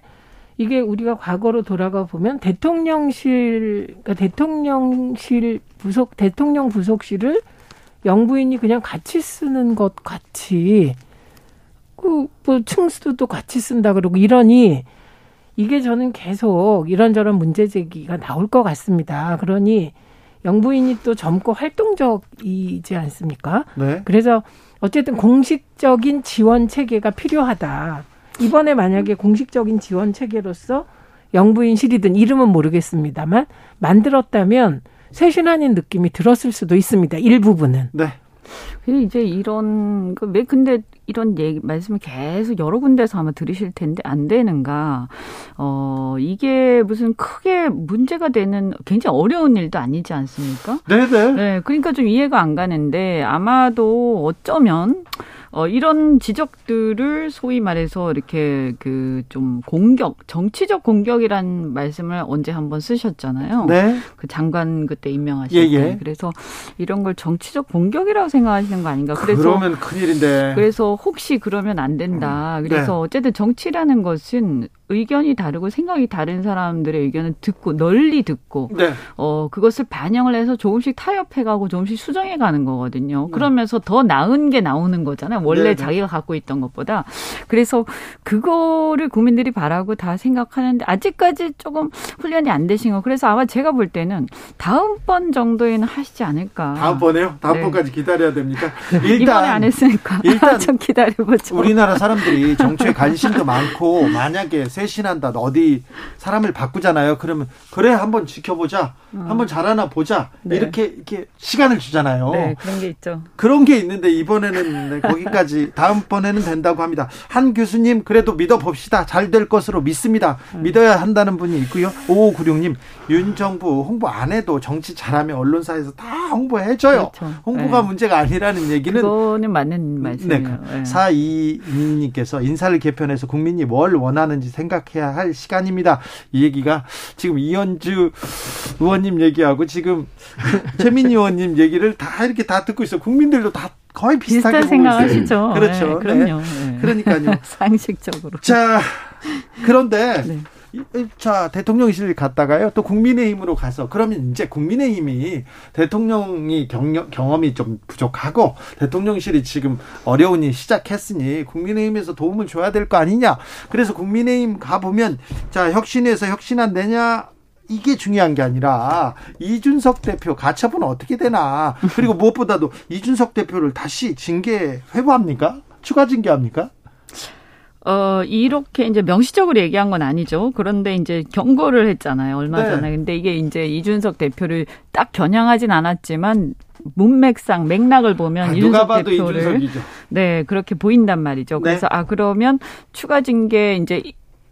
이게 우리가 과거로 돌아가 보면 대통령실, 그러니까 대통령실 부속, 대통령 부속실을 영부인이 그냥 같이 쓰는 것 같이, 그, 뭐, 층수도 같이 쓴다 그러고 이러니, 이게 저는 계속 이런저런 문제 제기가 나올 것 같습니다. 그러니, 영부인이 또 젊고 활동적이지 않습니까? 네. 그래서 어쨌든 공식적인 지원 체계가 필요하다. 이번에 만약에 공식적인 지원 체계로서 영부인실이든 이름은 모르겠습니다만 만들었다면 쇄신하는 느낌이 들었을 수도 있습니다. 일부분은.
네.
이제 이런 그왜 근데 이런 얘기 말씀을 계속 여러 군데서 아마 들으실 텐데 안 되는가? 어 이게 무슨 크게 문제가 되는 굉장히 어려운 일도 아니지 않습니까?
네네.
네, 그러니까 좀 이해가 안 가는데 아마도 어쩌면 어, 이런 지적들을 소위 말해서 이렇게 그 좀 공격, 정치적 공격이란 말씀을 언제 한번 쓰셨잖아요.
네.
그 장관 그때 임명하실 예, 예. 때. 그래서 이런 걸 정치적 공격이라고 생각하시는 거 아닌가.
그래서 그러면 큰일인데.
그래서 혹시 그러면 안 된다. 그래서 네. 어쨌든 정치라는 것은 의견이 다르고 생각이 다른 사람들의 의견을 듣고 널리 듣고 네. 어 그것을 반영을 해서 조금씩 타협해가고 조금씩 수정해가는 거거든요. 네. 그러면서 더 나은 게 나오는 거잖아요. 원래 네, 네. 자기가 갖고 있던 것보다 그래서 그거를 국민들이 바라고 다 생각하는데 아직까지 조금 훈련이 안 되신 거. 그래서 아마 제가 볼 때는 다음번 정도에는 하시지 않을까.
다음번에요? 다음번까지 네. 기다려야 됩니까?
일단 이번에 안 했으니까 일단 좀 기다려보죠.
우리나라 사람들이 정치에 관심도 많고 만약에 쇄신한다. 어디 사람을 바꾸잖아요. 그러면 그래 한번 지켜보자. 음. 한번 잘하나 보자. 네. 이렇게 이렇게 시간을 주잖아요.
네, 그런 게 있죠.
그런 게 있는데 이번에는 네, 거기까지 다음번에는 된다고 합니다. 한 교수님 그래도 믿어 봅시다. 잘 될 것으로 믿습니다. 음. 믿어야 한다는 분이 있고요. 5596님 윤 정부 홍보 안 해도 정치 잘하면 언론사에서 다 홍보해 줘요. 그렇죠. 홍보가 네. 문제가 아니라는 얘기는
그거는 맞는 말씀이에요. 네.
네. 4222님께서 인사를 개편해서 국민이 뭘 원하는지 생각 생각해야 할 시간입니다. 이 얘기가 지금 이현주 의원님 얘기하고 지금 최민희 의원님 얘기를 다 이렇게 다 듣고 있어. 국민들도 다 거의 비슷하게
비슷한 생각하시죠.
그렇죠.
네, 그럼요. 네.
그러니까요.
상식적으로.
자, 그런데 네. 자 대통령실 갔다가요 또 국민의힘으로 가서 그러면 이제 국민의힘이 대통령이 경력, 경험이 좀 부족하고 대통령실이 지금 어려우니 시작했으니 국민의힘에서 도움을 줘야 될 거 아니냐 그래서 국민의힘 가 보면 자 혁신에서 혁신 안 되냐 이게 중요한 게 아니라 이준석 대표 가처분 어떻게 되나 그리고 무엇보다도 이준석 대표를 다시 징계 회부합니까? 추가 징계합니까?
어, 이렇게 이제 명시적으로 얘기한 건 아니죠. 그런데 이제 경고를 했잖아요. 얼마 네. 전에. 근데 이게 이제 이준석 대표를 딱 겨냥하진 않았지만 문맥상 맥락을 보면 아, 이준석 대표를 이준석이죠. 네 그렇게 보인단 말이죠. 그래서 네. 아 그러면 추가 징계 이제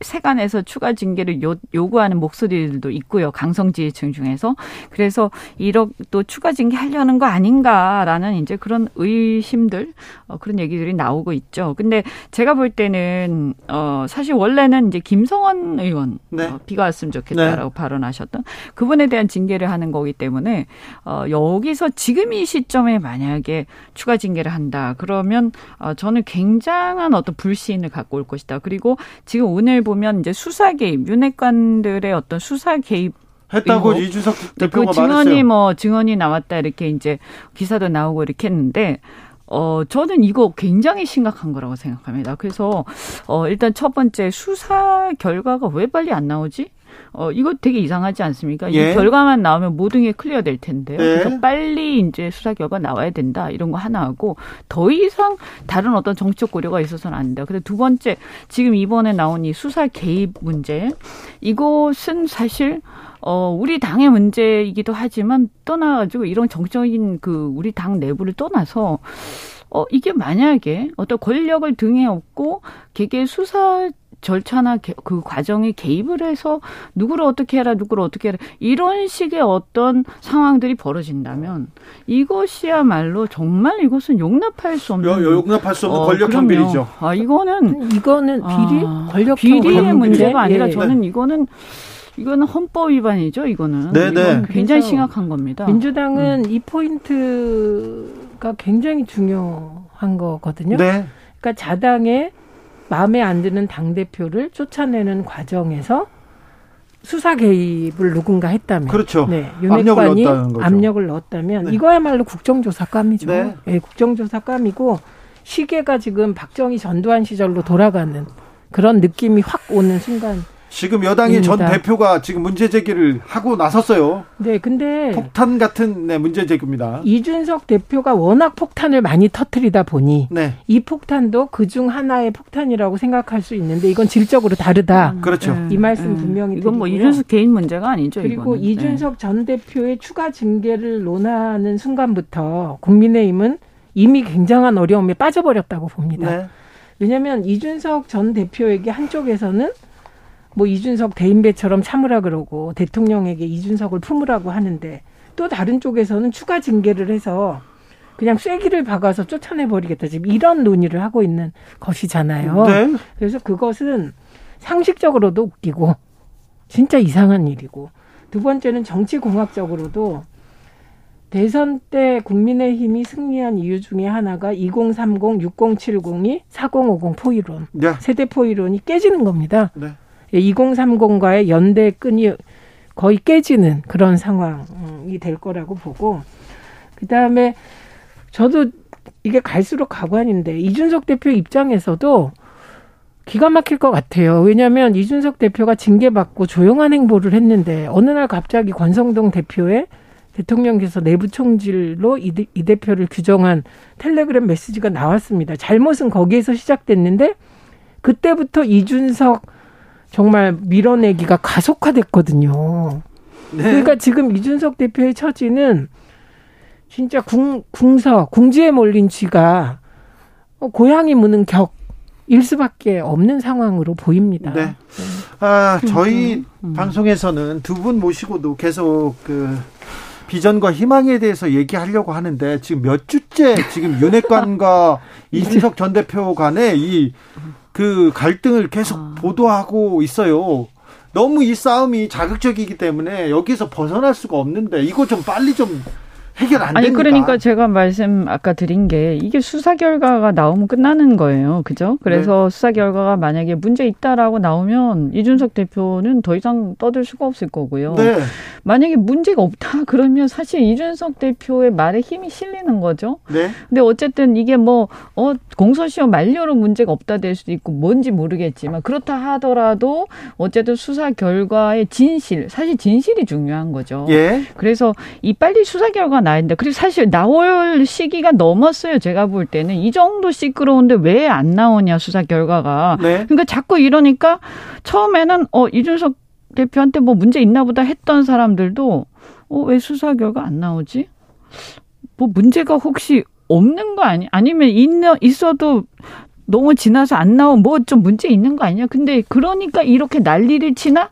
세간에서 추가 징계를 요, 요구하는 목소리들도 있고요. 강성지지층 중에서. 그래서 이렇게 또 추가 징계 하려는 거 아닌가라는 이제 그런 의심들, 어, 그런 얘기들이 나오고 있죠. 근데 제가 볼 때는, 어, 사실 원래는 이제 김성원 의원, 네. 어, 비가 왔으면 좋겠다라고 네. 발언하셨던 그분에 대한 징계를 하는 거기 때문에, 어, 여기서 지금 이 시점에 만약에 추가 징계를 한다. 그러면, 어, 저는 굉장한 어떤 불신을 갖고 올 것이다. 그리고 지금 오늘 보면 이제 수사 개입, 윤핵관들의 어떤 수사 개입
했다고 이준석 그 대표가
그 증언이 말했어요. 뭐 증언이 나왔다 이렇게 이제 기사도 나오고 이렇게 했는데 어 저는 이거 굉장히 심각한 거라고 생각합니다. 그래서 어 일단 첫 번째 수사 결과가 왜 빨리 안 나오지? 어, 이거 되게 이상하지 않습니까?
예.
이 결과만 나오면 모든 게 클리어 될 텐데요.
네.
그래서 빨리 이제 수사 결과 나와야 된다. 이런 거 하나 하고 더 이상 다른 어떤 정치적 고려가 있어서는 안 된다. 근데 두 번째, 지금 이번에 나온 이 수사 개입 문제. 이것은 사실 어, 우리 당의 문제이기도 하지만 떠나가지고 이런 정적인 그 우리 당 내부를 떠나서 어, 이게 만약에 어떤 권력을 등에 업고 개개 수사 절차나 개- 그 과정에 개입을 해서 누구를 어떻게 해라, 누구를 어떻게 해라 이런 식의 어떤 상황들이 벌어진다면 이것이야말로 정말 이것은 용납할 수 없는
여- 용납할 수 없는
어,
권력. 형비리죠.
아 이거는
이거는 비리
아,
권력
비리의 문제가
문제?
아니라
예.
저는 이거는 이거는 헌법 위반이죠. 이거는
네, 네.
이건 굉장히 심각한 겁니다.
민주당은
음.
이 포인트가 굉장히 중요한 거거든요.
네.
그러니까 자당의 마음에 안 드는 당 대표를 쫓아내는 과정에서 수사 개입을 누군가 했다면,
그렇죠.
네,
압력을 넣었다는 거죠.
압력을 넣었다면
네.
이거야말로 국정조사감이죠.
네.
예, 국정조사감이고 시계가 지금 박정희 전두환 시절로 돌아가는 그런 느낌이 확 오는 순간.
지금 여당의 전. 대표가 지금 문제 제기를 하고 나섰어요.
네, 근데
폭탄 같은 네, 문제 제기입니다.
이준석 대표가 워낙 폭탄을 많이 터트리다 보니
네.
이 폭탄도 그중 하나의 폭탄이라고 생각할 수 있는데 이건 질적으로 다르다.
그렇죠.
네.
이 말씀
네.
분명히
이건 뭐
드리고요.
이준석 개인 문제가 아니죠.
그리고
이거는.
이준석 전 대표의 추가 징계를 논하는 순간부터 국민의힘은 이미 굉장한 어려움에 빠져버렸다고 봅니다.
네.
왜냐하면 이준석 전 대표에게 한쪽에서는 뭐 이준석 대인배처럼 참으라 그러고 대통령에게 이준석을 품으라고 하는데 또 다른 쪽에서는 추가 징계를 해서 그냥 쐐기를 박아서 쫓아내 버리겠다. 지금 이런 논의를 하고 있는 것이잖아요.
네.
그래서 그것은 상식적으로도 웃기고 진짜 이상한 일이고 두 번째는 정치 공학적으로도 대선 때 국민의힘이 승리한 이유 중에 하나가 2030, 6070이 4050 포이론,
네.
세대 포이론이 깨지는 겁니다.
네.
2030과의 연대 끈이 거의 깨지는 그런 상황이 될 거라고 보고 그다음에 저도 이게 갈수록 가관인데 이준석 대표 입장에서도 기가 막힐 것 같아요. 왜냐하면 이준석 대표가 징계받고 조용한 행보를 했는데 어느 날 갑자기 권성동 대표의 대통령께서 내부 총질로 이, 대- 이 대표를 규정한 텔레그램 메시지가 나왔습니다. 잘못은 거기에서 시작됐는데 그때부터 이준석 정말 밀어내기가 가속화됐거든요.
네.
그러니까 지금 이준석 대표의 처지는 진짜 궁, 궁서, 궁지에 몰린 쥐가 어, 고양이 무는 격 일 수밖에 없는 상황으로 보입니다.
네. 아, 저희
음.
방송에서는 두 분 모시고도 계속 그 비전과 희망에 대해서 얘기하려고 하는데 지금 몇 주째 지금 윤핵관과 이준석 전 대표 간의 이 그 갈등을 계속
아.
보도하고 있어요. 너무 이 싸움이 자극적이기 때문에 여기서 벗어날 수가 없는데 이거 좀 빨리 좀 해결 안
아니
됩니까?
그러니까 제가 말씀 아까 드린 게 이게 수사 결과가 나오면 끝나는 거예요. 그죠?
네.
그래서 수사 결과가 만약에 문제 있다라고 나오면 이준석 대표는 더 이상 떠들 수가 없을 거고요.
네.
만약에 문제가 없다 그러면 사실 이준석 대표의 말에 힘이 실리는 거죠.
네.
근데 어쨌든 이게 뭐, 어, 공소시효 만료로 문제가 없다 될 수도 있고 뭔지 모르겠지만 그렇다 하더라도 어쨌든 수사 결과의 진실, 사실 진실이 중요한 거죠.
예.
그래서 이 빨리 수사 결과 나야 된다. 그리고 사실 나올 시기가 넘었어요. 제가 볼 때는 이 정도 시끄러운데 왜 안 나오냐 수사 결과가.
네.
그러니까 자꾸 이러니까 처음에는 어 이준석 대표한테 뭐 문제 있나 보다 했던 사람들도 어 왜 수사 결과 안 나오지? 뭐 문제가 혹시 없는 거 아니 아니면 있는 있어도 너무 지나서 안 나온 뭐 좀 문제 있는 거 아니냐? 근데 그러니까 이렇게 난리를 치나?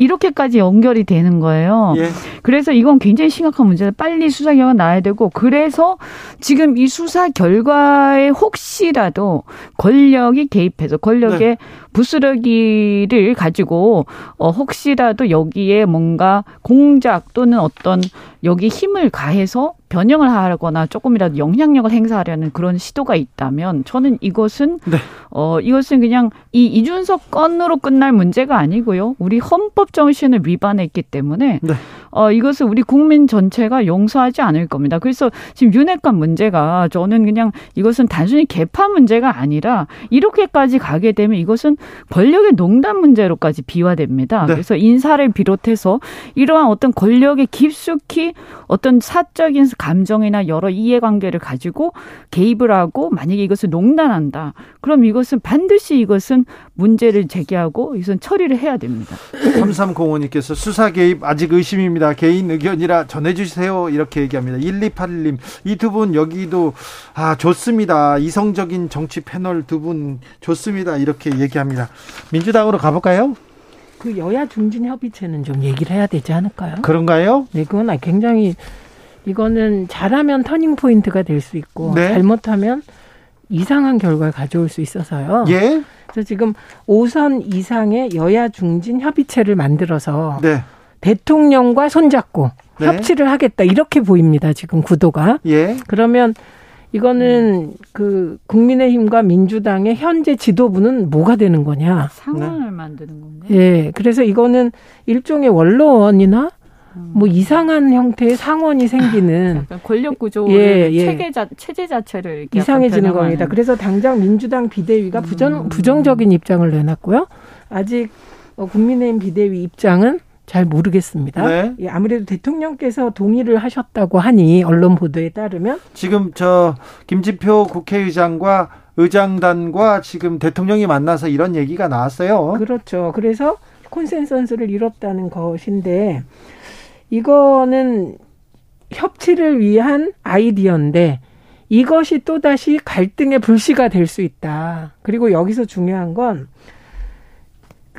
이렇게까지 연결이 되는 거예요.
예.
그래서 이건 굉장히 심각한 문제다. 빨리 수사 결과 나야 되고 그래서 지금 이 수사 결과에 혹시라도 권력이 개입해서 권력의
네.
부스러기를 가지고 어 혹시라도 여기에 뭔가 공작 또는 어떤 여기 힘을 가해서 변형을 하거나 조금이라도 영향력을 행사하려는 그런 시도가 있다면 저는 이것은
네.
어 이것은 그냥 이 이준석 건으로 끝날 문제가 아니고요. 우리 헌법 헌법 정신을 위반했기 때문에
네.
어, 이것을 우리 국민 전체가 용서하지 않을 겁니다. 그래서 지금 윤핵관 문제가 저는 그냥 이것은 단순히 개파 문제가 아니라 이렇게까지 가게 되면 이것은 권력의 농단 문제로까지 비화됩니다.
네.
그래서 인사를 비롯해서 이러한 어떤 권력에 깊숙이 어떤 사적인 감정이나 여러 이해관계를 가지고 개입을 하고 만약에 이것을 농단한다. 그럼 이것은 반드시 이것은 문제를 제기하고 이것은 처리를 해야 됩니다.
3305님께서 수사 개입 아직 의심입니다. 개인 의견이라 전해주세요. 이렇게 얘기합니다. 1281님, 이 두 분 여기도, 아, 좋습니다. 이성적인 정치 패널 두 분 좋습니다. 이렇게 얘기합니다. 민주당으로 가볼까요?
그 여야 중진 협의체는 좀 얘기를 해야 되지 않을까요?
그런가요?
네, 그건 굉장히 이거는 잘하면 터닝 포인트가 될 수 있고
네.
잘못하면 이상한 결과를 가져올 수 있어서요.
예?
그래서 지금 5선 이상의 여야 중진 협의체를 만들어서
네.
대통령과 손잡고
네.
협치를 하겠다 이렇게 보입니다. 지금 구도가.
예?
그러면 이거는 그 국민의힘과 민주당의 현재 지도부는 뭐가 되는 거냐?
상황을 만드는 건가요?
예. 그래서 이거는 일종의 원로원이나 뭐 이상한 형태의 상원이 생기는
약간 권력 구조를
예, 예.
체계 자, 체제 자체를
이상해지는. 겁니다. 그래서 당장 민주당 비대위가 부정, 부정적인 입장을 내놨고요. 아직 어, 국민의힘 비대위 입장은 잘 모르겠습니다.
네.
예, 아무래도 대통령께서 동의를 하셨다고 하니 언론 보도에 따르면
지금 저 김진표 국회의장과 의장단과 지금 대통령이 만나서 이런 얘기가 나왔어요.
그렇죠. 그래서 콘센서스를 이뤘다는 것인데 이거는 협치를 위한 아이디어인데 이것이 또다시 갈등의 불씨가 될 수 있다. 그리고 여기서 중요한 건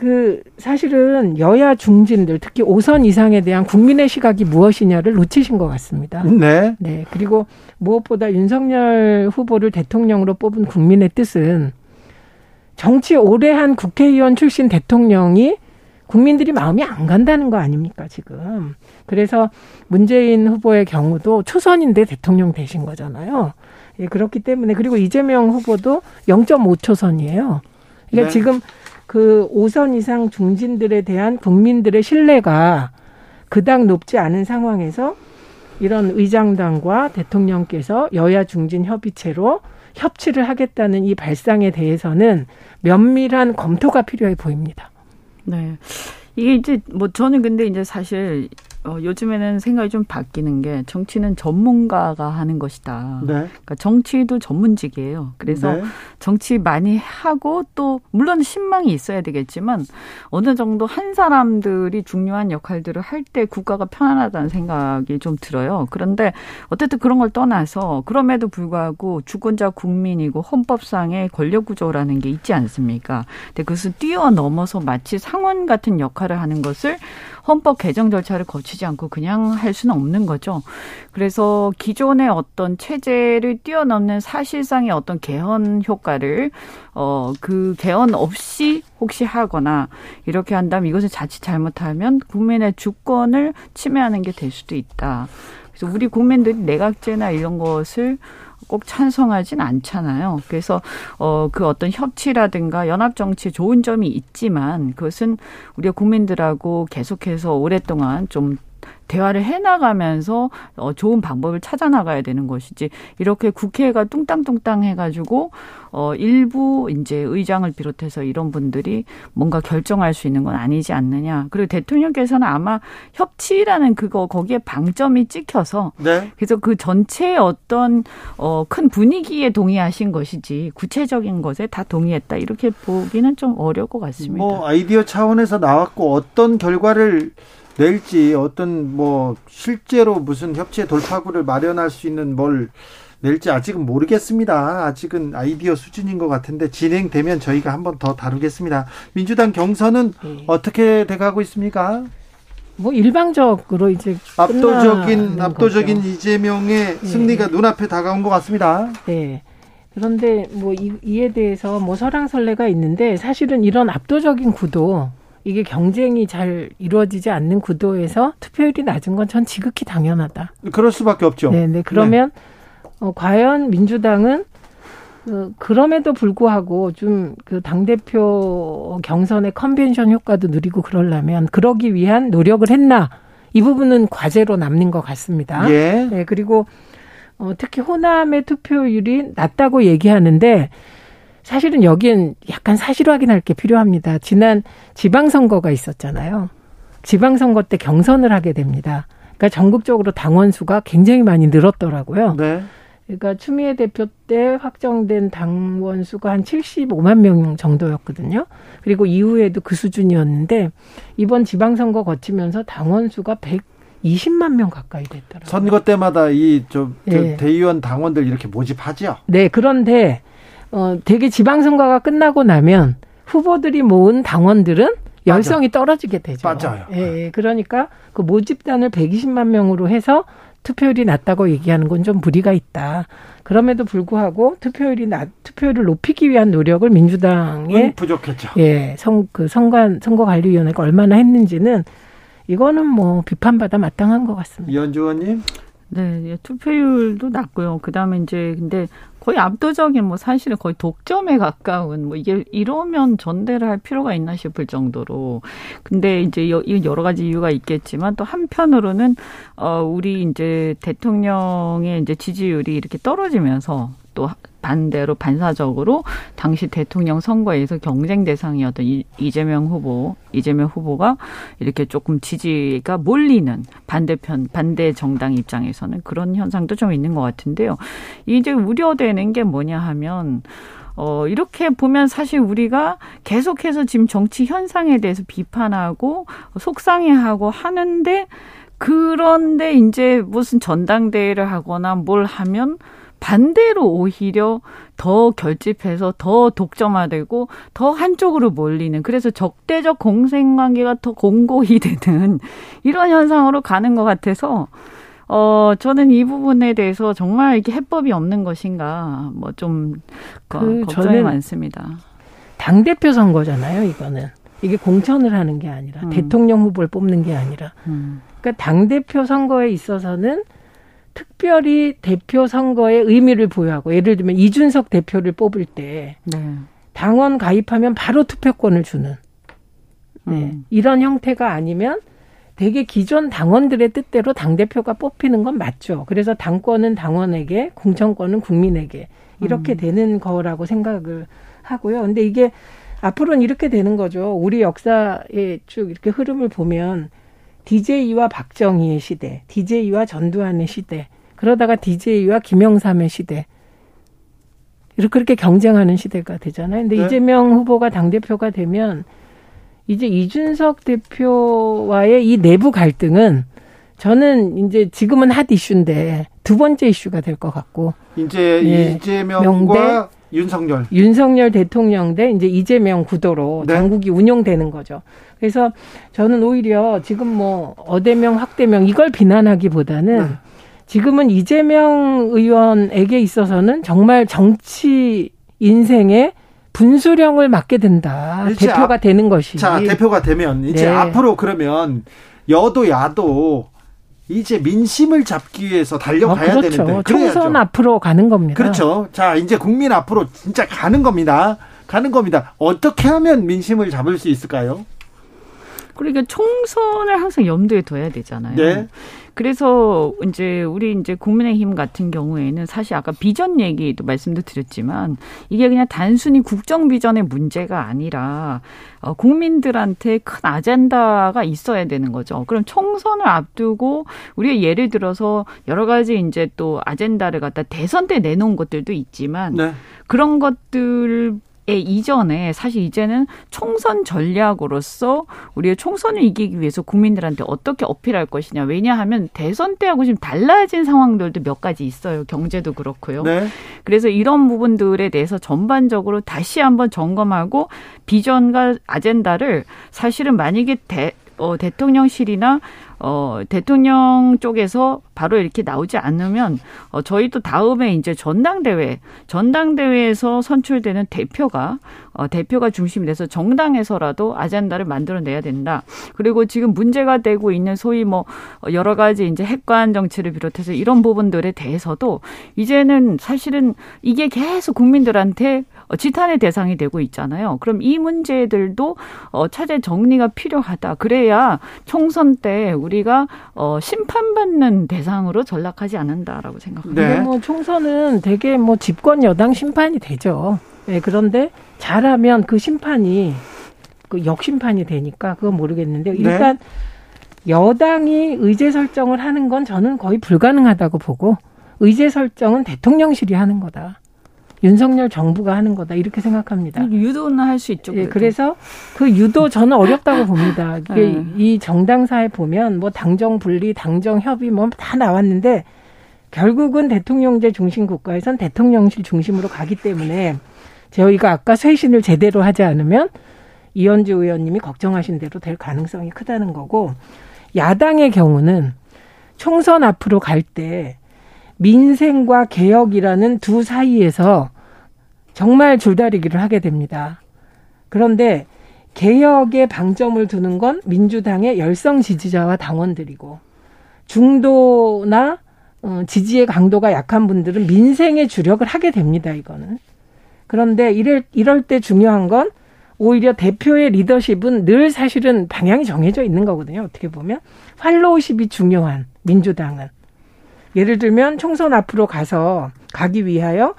그 사실은 여야 중진들 특히 5선 이상에 대한 국민의 시각이 무엇이냐를 놓치신 것 같습니다.
네.
네. 그리고 무엇보다 윤석열 후보를 대통령으로 뽑은 국민의 뜻은 정치 오래 한 국회의원 출신 대통령이 국민들이 마음이 안 간다는 거 아닙니까, 지금. 그래서 문재인 후보의 경우도 초선인데 대통령 되신 거잖아요. 예, 그렇기 때문에, 그리고 이재명 후보도 0.5초선이에요. 그러니까
네.
지금 그 5선 이상 중진들에 대한 국민들의 신뢰가 그닥 높지 않은 상황에서 이런 의장단과 대통령께서 여야 중진 협의체로 협치를 하겠다는 이 발상에 대해서는 면밀한 검토가 필요해 보입니다.
네. 이게 이제 뭐 저는 근데 이제 사실 어, 요즘에는 생각이 좀 바뀌는 게 정치는 전문가가 하는 것이다.
네.
그러니까 정치도 전문직이에요. 그래서
네.
정치 많이 하고 또 물론 신망이 있어야 되겠지만 어느 정도 한 사람들이 중요한 역할들을 할 때 국가가 편안하다는 생각이 좀 들어요. 그런데 어쨌든 그런 걸 떠나서 그럼에도 불구하고 주권자 국민이고 헌법상의 권력 구조라는 게 있지 않습니까? 근데 그것을 뛰어넘어서 마치 상원 같은 역할을 하는 것을 헌법 개정 절차를 거치지 않고 그냥 할 수는 없는 거죠. 그래서 기존의 어떤 체제를 뛰어넘는 사실상의 어떤 개헌 효과를 어 그 개헌 없이 혹시 하거나 이렇게 한다면 이것을 자칫 잘못하면 국민의 주권을 침해하는 게 될 수도 있다. 그래서 우리 국민들이 내각제나 이런 것을 꼭 찬성하진 않잖아요. 그래서 어 그 어떤 협치라든가 연합 정치에 좋은 점이 있지만 그것은 우리가 국민들하고 계속해서 오랫동안 좀 대화를 해나가면서 어, 좋은 방법을 찾아 나가야 되는 것이지 이렇게 국회가 뚱땅뚱땅 해가지고 어, 일부 이제 의장을 비롯해서 이런 분들이 뭔가 결정할 수 있는 건 아니지 않느냐. 그리고 대통령께서는 아마 협치라는 그거 거기에 방점이 찍혀서
네.
그래서 그 전체의 어떤 어, 큰 분위기에 동의하신 것이지 구체적인 것에 다 동의했다 이렇게 보기는 좀 어려울 것 같습니다.
뭐 아이디어 차원에서 나왔고 어떤 결과를 낼지 어떤 뭐 실제로 무슨 협치의 돌파구를 마련할 수 있는 뭘 낼지 아직은 모르겠습니다. 아직은 아이디어 수준인 것 같은데 진행되면 저희가 한번 더 다루겠습니다. 민주당 경선은
네.
어떻게 돼가고 있습니까?
뭐 일방적으로 이제
압도적인 압도적인
거죠.
이재명의 승리가 눈앞에 다가온 것 같습니다.
네. 그런데 뭐 이, 이에 대해서 뭐 설랑설레가 있는데 사실은 이런 압도적인 구도 이게 경쟁이 잘 이루어지지 않는 구도에서 투표율이 낮은 건 전 지극히 당연하다.
그럴 수밖에 없죠.
네, 네. 그러면 어, 과연 민주당은 그, 그럼에도 불구하고 좀 그 당대표 경선의 컨벤션 효과도 누리고 그러려면 그러기 위한 노력을 했나 이 부분은 과제로 남는 것 같습니다.
예.
네, 그리고 어, 특히 호남의 투표율이 낮다고 얘기하는데 사실은 여기엔 약간 사실 확인할 게 필요합니다. 지난 지방선거가 있었잖아요. 지방선거 때 경선을 하게 됩니다. 그러니까 전국적으로 당원 수가 굉장히 많이 늘었더라고요.
네.
그러니까 추미애 대표 때 확정된 당원 수가 한 75만 명 정도였거든요. 그리고 이후에도 그 수준이었는데 이번 지방선거 거치면서 당원 수가 120만 명 가까이 됐더라고요.
선거 때마다 이좀
예.
대의원 당원들 이렇게 모집하죠.
네, 그런데 어 되게 지방선거가 끝나고 나면 후보들이 모은 당원들은 열성이 떨어지게 되죠.
맞아요.
예, 예. 그러니까 그 모집단을 120만 명으로 해서 투표율이 낮다고 얘기하는 건 좀 무리가 있다. 그럼에도 불구하고 투표율이 낮, 투표율을 높이기 위한 노력을 민주당의
은 부족했죠.
예, 선, 그 선관, 선거관리위원회가 얼마나 했는지는 이거는 뭐 비판받아 마땅한 것 같습니다.
이현주 의원님.
네, 예, 투표율도 낮고요. 그 다음에 이제 근데 거의 압도적인 뭐 사실은 거의 독점에 가까운 뭐 이게 이러면 전대를 할 필요가 있나 싶을 정도로. 근데 이제 여러 가지 이유가 있겠지만 또 한편으로는 어 우리 이제 대통령의 이제 지지율이 이렇게 떨어지면서 또 반대로 반사적으로 당시 대통령 선거에서 경쟁 대상이었던 이, 이재명 후보, 이재명 후보가 이렇게 조금 지지가 몰리는 반대편, 반대 정당 입장에서는 그런 현상도 좀 있는 것 같은데요. 이제 우려되는 게 뭐냐 하면 어, 이렇게 보면 사실 우리가 계속해서 지금 정치 현상에 대해서 비판하고 속상해하고 하는데 그런데 이제 무슨 전당대회를 하거나 뭘 하면 반대로 오히려 더 결집해서 더 독점화되고 더 한쪽으로 몰리는 그래서 적대적 공생관계가 더 공고히 되는 이런 현상으로 가는 것 같아서 어 저는 이 부분에 대해서 정말 이게 해법이 없는 것인가 뭐 좀
그
걱정이 많습니다.
당 대표 선거잖아요. 이거는 이게 공천을 하는 게 아니라
음.
대통령 후보를 뽑는 게 아니라
음.
그러니까 당 대표 선거에 있어서는 특별히 대표 선거에 의미를 부여하고 예를 들면 이준석 대표를 뽑을 때
네.
당원 가입하면 바로 투표권을 주는 네.
음.
이런 형태가 아니면 되게 기존 당원들의 뜻대로 당 대표가 뽑히는 건 맞죠. 그래서 당권은 당원에게, 공천권은 국민에게 이렇게
음.
되는 거라고 생각을 하고요. 근데 이게 앞으로는 이렇게 되는 거죠. 우리 역사의 쭉 이렇게 흐름을 보면 DJ와 박정희의 시대, DJ와 전두환의 시대, 그러다가 DJ와 김영삼의 시대. 이렇게 그렇게 경쟁하는 시대가 되잖아요. 근데
네.
이재명 후보가 당대표가 되면 이제 이준석 대표와의 이 내부 갈등은 저는 이제 지금은 핫 이슈인데 두 번째 이슈가 될 것 같고
이제
예.
이재명과
명대.
윤석열.
윤석열 대통령 대 이제 이재명 구도로
네.
당국이 운용되는 거죠. 그래서 저는 오히려 지금 뭐 어대명 확대명 이걸 비난하기보다는
네.
지금은 이재명 의원에게 있어서는 정말 정치 인생의 분수령을 맡게 된다. 대표가
앞-
되는 것이.
자, 대표가 되면 이제
네.
앞으로 그러면 여도 야도 이제 민심을 잡기 위해서
어,
달려가야
그렇죠.
되는데
총선
그래야죠.
앞으로 가는 겁니다.
그렇죠. 자, 이제 국민 앞으로 진짜 가는 겁니다. 가는 겁니다. 어떻게 하면 민심을 잡을 수 있을까요?
그러니까 총선을 항상 염두에 둬야 되잖아요.
네.
그래서 이제 우리 이제 국민의힘 같은 경우에는 사실 아까 비전 얘기도 말씀도 드렸지만 이게 그냥 단순히 국정 비전의 문제가 아니라 어, 국민들한테 큰 아젠다가 있어야 되는 거죠. 그럼 총선을 앞두고 우리가 예를 들어서 여러 가지 이제 또 아젠다를 갖다 대선 때 내놓은 것들도 있지만
네.
그런 것들 에 이전에 사실 이제는 총선 전략으로서 우리가 총선을 이기기 위해서 국민들한테 어떻게 어필할 것이냐. 왜냐하면 대선 때하고 지금 달라진 상황들도 몇 가지 있어요. 경제도 그렇고요.
네.
그래서 이런 부분들에 대해서 전반적으로 다시 한번 점검하고 비전과 아젠다를 사실은 만약에 대, 어, 대통령실이나 어, 대통령 쪽에서 바로 이렇게 나오지 않으면 어, 저희도 다음에 이제 전당대회, 전당대회에서 선출되는 대표가 어, 대표가 중심이 돼서 정당에서라도 아젠다를 만들어내야 된다. 그리고 지금 문제가 되고 있는 소위 뭐 여러 가지 이제 핵관 정치를 비롯해서 이런 부분들에 대해서도 이제는 사실은 이게 계속 국민들한테 지탄의 대상이 되고 있잖아요. 그럼 이 문제들도 어, 차제 정리가 필요하다. 그래야 총선 때 우리 가 어, 심판받는 대상으로 전락하지 않는다라고 생각합니다.
네. 뭐 총선은 되게 뭐 집권 여당 심판이 되죠. 네, 그런데 잘하면 그 심판이 그 역심판이 되니까 그건 모르겠는데 일단 네. 여당이 의제 설정을 하는 건 저는 거의 불가능하다고 보고 의제 설정은 대통령실이 하는 거다. 윤석열 정부가 하는 거다 이렇게 생각합니다.
유도는 할 수 있죠.
예, 그래서 그 유도 저는 어렵다고 봅니다. 이게 네. 이 정당사에 보면 뭐 당정 분리, 당정 협의 뭐 다 나왔는데 결국은 대통령제 중심 국가에선 대통령실 중심으로 가기 때문에 저희가 아까 쇄신을 제대로 하지 않으면 이현주 의원님이 걱정하신 대로 될 가능성이 크다는 거고 야당의 경우는 총선 앞으로 갈 때 민생과 개혁이라는 두 사이에서 정말 줄다리기를 하게 됩니다. 그런데 개혁에 방점을 두는 건 민주당의 열성 지지자와 당원들이고 중도나 어, 지지의 강도가 약한 분들은 민생에 주력을 하게 됩니다. 이거는. 그런데 이럴, 이럴 때 중요한 건 오히려 대표의 리더십은 늘 사실은 방향이 정해져 있는 거거든요. 어떻게 보면. 팔로우십이 중요한 민주당은. 예를 들면 총선 앞으로 가서 가기 위하여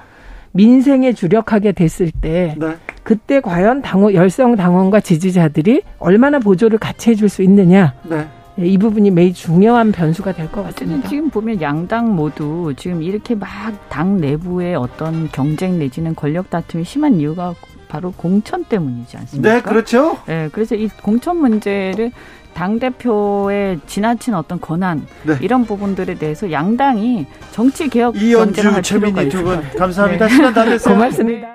민생에 주력하게 됐을 때 네. 그때 과연 당원 열성 당원과 지지자들이 얼마나 보조를 같이 해줄 수 있느냐 네. 예, 이 부분이 매우 중요한 변수가 될 것 같습니다.
지금 보면 양당 모두 지금 이렇게 막 당 내부의 어떤 경쟁 내지는 권력 다툼이 심한 이유가 바로 공천 때문이지 않습니까?
네, 그렇죠.
네, 그래서 이 공천 문제를 당 대표의 지나친 어떤 권한 네. 이런 부분들에 대해서 양당이 정치 개혁
이현주 최민희 두분 감사합니다. 네. 시간 다 됐어요.
고맙습니다.